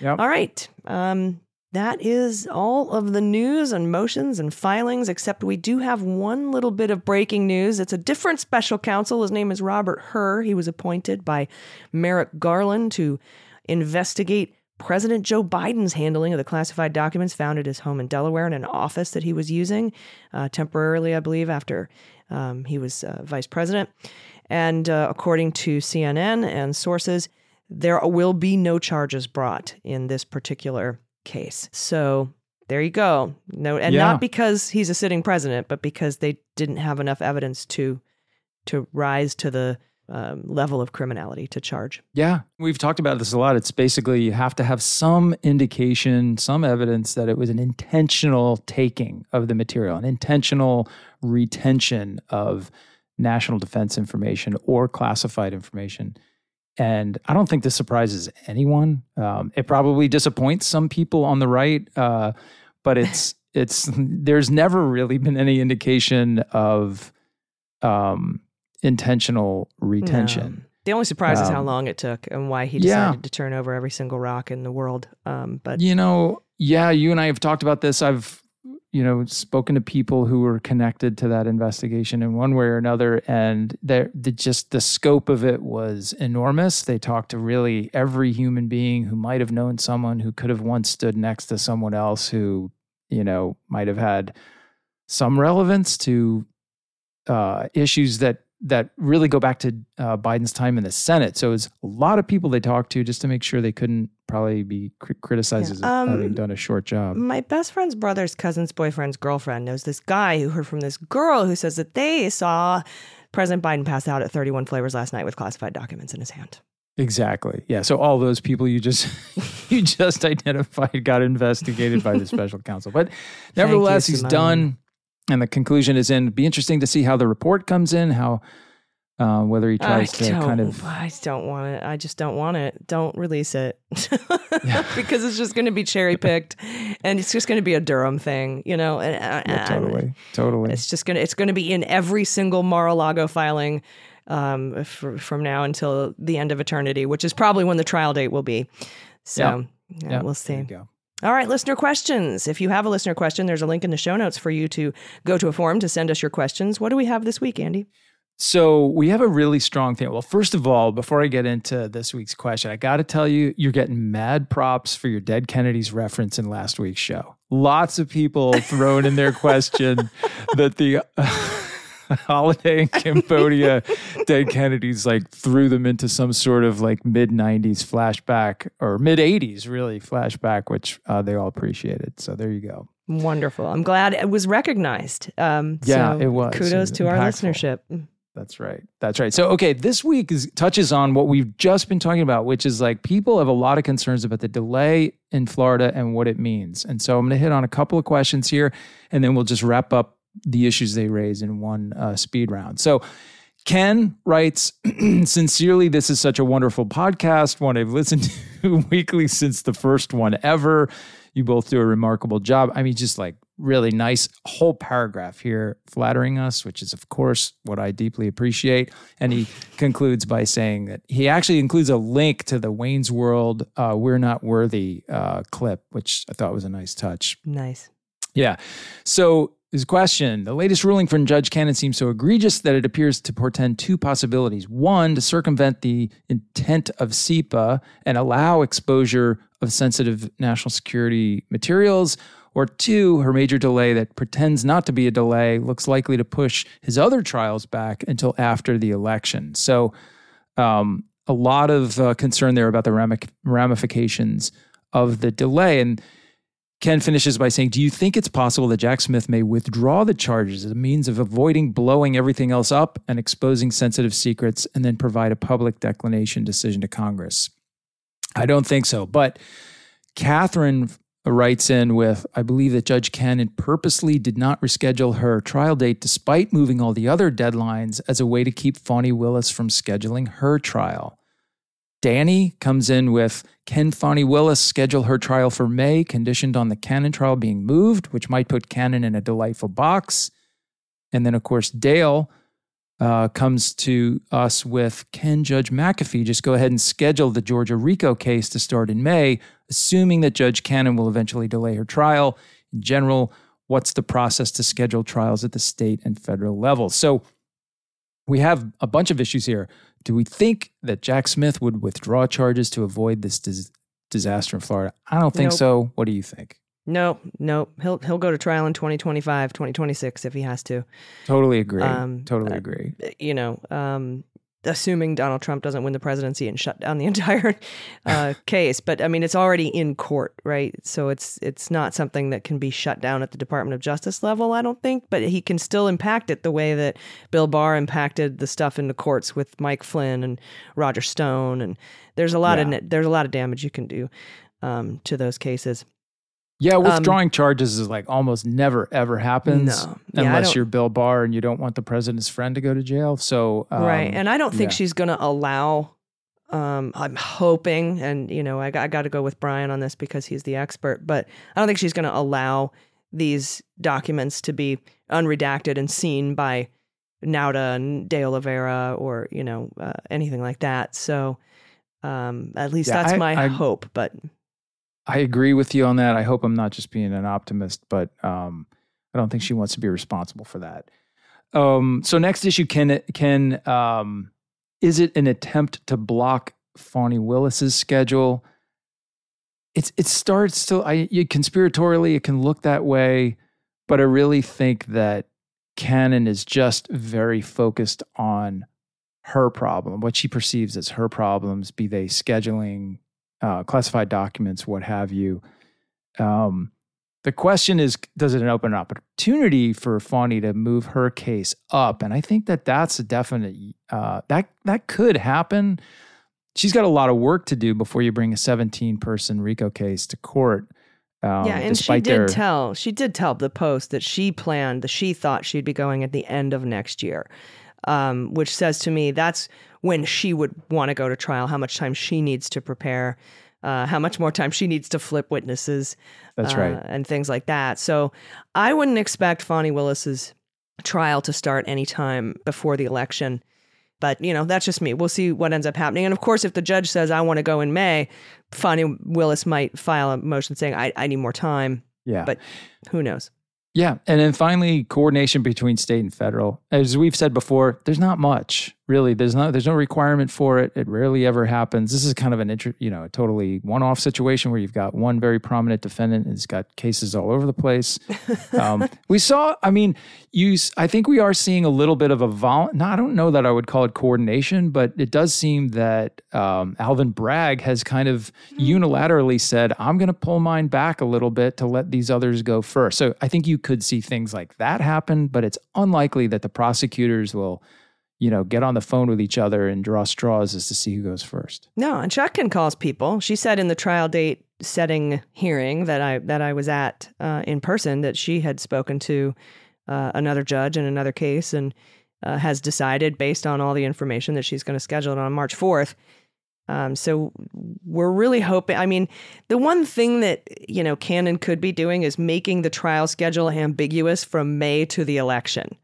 Yep. all right. Um, that is all of the news and motions and filings, except we do have one little bit of breaking news. It's a different special counsel. His name is Robert Hur. He was appointed by Merrick Garland to investigate President Joe Biden's handling of the classified documents found at his home in Delaware in an office that he was using uh, temporarily, I believe, after um, he was uh, vice president. And uh, according to CNN and sources, there will be no charges brought in this particular case. So there you go. No, and Yeah. not because he's a sitting president, but because they didn't have enough evidence to to rise to the um, level of criminality to charge. Yeah, we've talked about this a lot. It's basically you have to have some indication, some evidence that it was an intentional taking of the material, an intentional retention of national defense information or classified information. And I don't think this surprises anyone. Um, it probably disappoints some people on the right, uh, but it's it's there's never really been any indication of um, intentional retention. No. The only surprise is how Um, long it took and why he yeah. decided to turn over every single rock in the world. Um, but You know, yeah, you and I have talked about this. I've, you know, spoken to people who were connected to that investigation in one way or another, and the, the just the scope of it was enormous. They talked to really every human being who might have known someone who could have once stood next to someone else who, you know, might have had some relevance to uh, issues that that really go back to uh, Biden's time in the Senate. So it's a lot of people they talked to just to make sure they couldn't probably be cri- criticized Yeah. as Um, having done a short job. my best friend's brother's cousin's boyfriend's girlfriend knows this guy who heard from this girl who says that they saw President Biden pass out at 31 flavors last night with classified documents in his hand. Exactly. Yeah. So all those people you just you just identified got investigated by the special counsel. But nevertheless, he's done, and the conclusion is in. Be interesting to see how the report comes in. How uh, whether he tries I to kind of I don't want it. I just don't want it. Don't release it because it's just going to be cherry picked, and it's just going to be a Durham thing, you know. And, uh, Yeah, totally, totally. It's just gonna it's gonna be in every single Mar-a-Lago filing um, f- from now until the end of eternity, which is probably when the trial date will be. So Yeah. we'll see. All right, listener questions. If you have a listener question, there's a link in the show notes for you to go to a forum to send us your questions. What do we have this week, Andy? So we have a really strong thing. Well, first of all, before I get into this week's question, I got to tell you, you're getting mad props for your Dead Kennedys reference in last week's show. Lots of people thrown in their question that the holiday in Cambodia Dead Kennedys like threw them into some sort of like mid 90s flashback or mid 80s really flashback, which uh, they all appreciated. So there you go. Wonderful. I'm glad it was recognized. Um, Yeah, so it was. It Kudos was to our listenership. That's right. That's right. So, okay, this week is touches on what we've just been talking about, which is like people have a lot of concerns about the delay in Florida and what it means. And so, I'm going to hit on a couple of questions here, and then we'll just wrap up the issues they raise in one uh, speed round. So, Ken writes, sincerely, this is such a wonderful podcast, one I've listened to weekly since the first one ever. You both do a remarkable job. I mean, just like really nice whole paragraph here flattering us, which is, of course, what I deeply appreciate. And he concludes by saying that he actually includes a link to the Wayne's World uh, We're Not Worthy uh, clip, which I thought was a nice touch. Nice. Yeah. So his question the latest ruling from Judge Cannon seems so egregious that it appears to portend two possibilities. One, to circumvent the intent of CIPA and allow exposure of sensitive national security materials. Or two, her major delay that pretends not to be a delay looks likely to push his other trials back until after the election. So, um, a lot of uh, concern there about the ramifications of the delay. And Ken finishes by saying, Do you think it's possible that Jack Smith may withdraw the charges as a means of avoiding blowing everything else up and exposing sensitive secrets and then provide a public declination decision to Congress? I don't think so. But Catherine writes in with I believe that Judge Cannon purposely did not reschedule her trial date despite moving all the other deadlines as a way to keep Fani Willis from scheduling her trial. Danny comes in with Can Fani Willis schedule her trial for May, conditioned on the Cannon trial being moved, which might put Cannon in a delightful box. And then, of course, Dale uh, comes to us with Can Judge McAfee just go ahead and schedule the Georgia RICO case to start in May, assuming that Judge Cannon will eventually delay her trial? In general, what's the process to schedule trials at the state and federal level? So we have a bunch of issues here. Do we think that Jack Smith would withdraw charges to avoid this dis- disaster in Florida? I don't think Nope. so. What do you think? No, no. He'll he'll go to trial in 2025, 2026 if he has to. Totally agree. Um, totally uh, agree. You know, um, assuming Donald Trump doesn't win the presidency and shut down the entire uh, case. But I mean, it's already in court, right? So it's it's not something that can be shut down at the Department of Justice level, I don't think. But he can still impact it the way that Bill Barr impacted the stuff in the courts with Mike Flynn and Roger Stone. And there's a lot Yeah. of there's a lot of damage you can do um, to those cases. Yeah, um, withdrawing charges is like almost never ever happens No. Yeah, unless you're Bill Barr and you don't want the president's friend to go to jail. So um, right. And I don't think yeah. she's going to allow. Um, I'm hoping, and you know, I, got- I got to go with Brian on this because he's the expert, but I don't think she's going to allow these documents to be unredacted and seen by Nauta and De Oliveira or you know uh, anything like that. So um, at least Yeah, that's I- my I- hope. But I agree with you on that. I hope I'm not just being an optimist, but um, I don't think she wants to be responsible for that. Um, so next issue, can can um, is it an attempt to block Fani Willis's schedule? It's it starts to I you, conspiratorially it can look that way, but I really think that Cannon is just very focused on her problem, what she perceives as her problems, be they scheduling, uh, classified documents, what have you. Um, the question is, does it open an opportunity for Fani to move her case up? And I think that that's a definite uh, that that could happen. She's got a lot of work to do before you bring a 17 person RICO case to court. Um, yeah, and she did their- tell she did tell the Post that she planned that she thought she'd be going at the end of next year, um, which says to me that's when she would want to go to trial. How much time she needs to prepare, uh, how much more time she needs to flip witnesses. That's uh, right. and things like that. So I wouldn't expect Fani Willis's trial to start anytime before the election. But you know, that's just me. We'll see what ends up happening. And of course, if the judge says I want to go in May, Fani Willis might file a motion saying I, I need more time. Yeah. But who knows? Yeah. And then finally, coordination between state and federal. As we've said before, there's not much really. There's not, there's no requirement for it. It rarely ever happens. This is kind of an, inter, you know, a totally one off situation where you've got one very prominent defendant and it's got cases all over the place. Um, we saw, I mean, you, i think we are seeing a little bit of a vol, no, I don't know that I would call it coordination, but it does seem that um, Alvin Bragg has kind of unilaterally said, I'm going to pull mine back a little bit to let these others go first. So I think you could see things like that happen, but it's unlikely that the prosecutors will, you know, get on the phone with each other and draw straws as to see who goes first. No, and Chutkan calls people. She said in the trial date setting hearing that I that I was at uh, in person that she had spoken to uh, another judge in another case and uh, has decided based on all the information that she's going to schedule it on March fourth. Um, so we're really hoping. I mean, the one thing that you know Cannon could be doing is making the trial schedule ambiguous from May to the election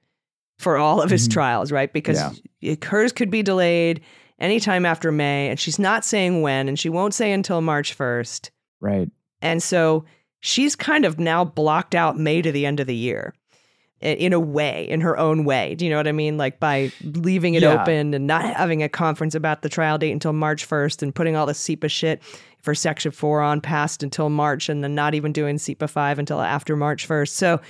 for all of his Mhm. trials, right? Because Yeah. it, hers could be delayed anytime after May, and she's not saying when, and she won't say until March first. Right. And so she's kind of now blocked out May to the end of the year in a way, in her own way. Do you know what I mean? Like by leaving it Yeah. open and not having a conference about the trial date until March 1st and putting all the CIPA shit for Section 4 on past until March and then not even doing CIPA 5 until after March 1st. So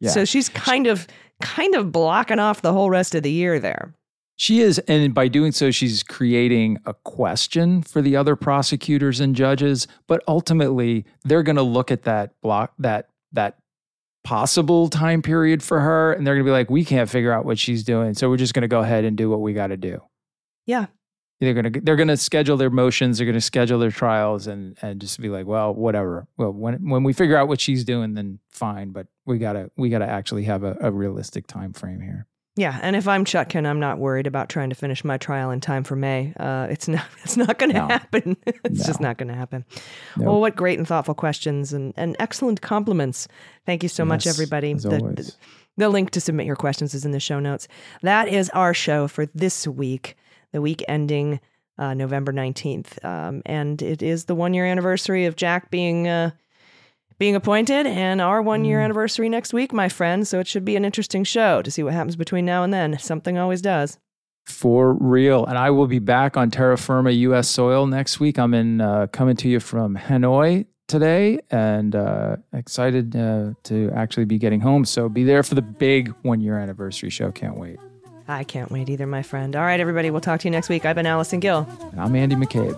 Yeah. so she's kind of kind of blocking off the whole rest of the year there. She is, and by doing so, she's creating a question for the other prosecutors and judges. But ultimately, they're going to look at that block, that that possible time period for her, and they're going to be like, "We can't figure out what she's doing, so we're just going to go ahead and do what we got to do." Yeah. They're going to they're to schedule their motions, they're going to schedule their trials, and and just be like, "Well, whatever. Well, when when we figure out what she's doing, then fine. But we gotta we gotta actually have a, a realistic time frame here." Yeah, and if I'm Chutkan, I'm not worried about trying to finish my trial in time for May. Uh, it's not. It's not going to No. happen. it's just not going to happen. No. Well, what great and thoughtful questions and, and excellent compliments. Thank you so much, everybody. The- always. The link to submit your questions is in the show notes. That is our show for this week, the week ending uh, November 19th. Um, and it is the one year anniversary of Jack being. Uh, being appointed and our one year anniversary next week, my friend. So it should be an interesting show to see what happens between now and then. Something always does. For real. And I will be back on terra firma US soil next week. I'm in uh, coming to you from Hanoi today and uh, excited uh, to actually be getting home. So be there for the big one year anniversary show. Can't wait. I can't wait either, my friend. All right, everybody, we'll talk to you next week. I've been Allison Gill. And I'm Andy McCabe.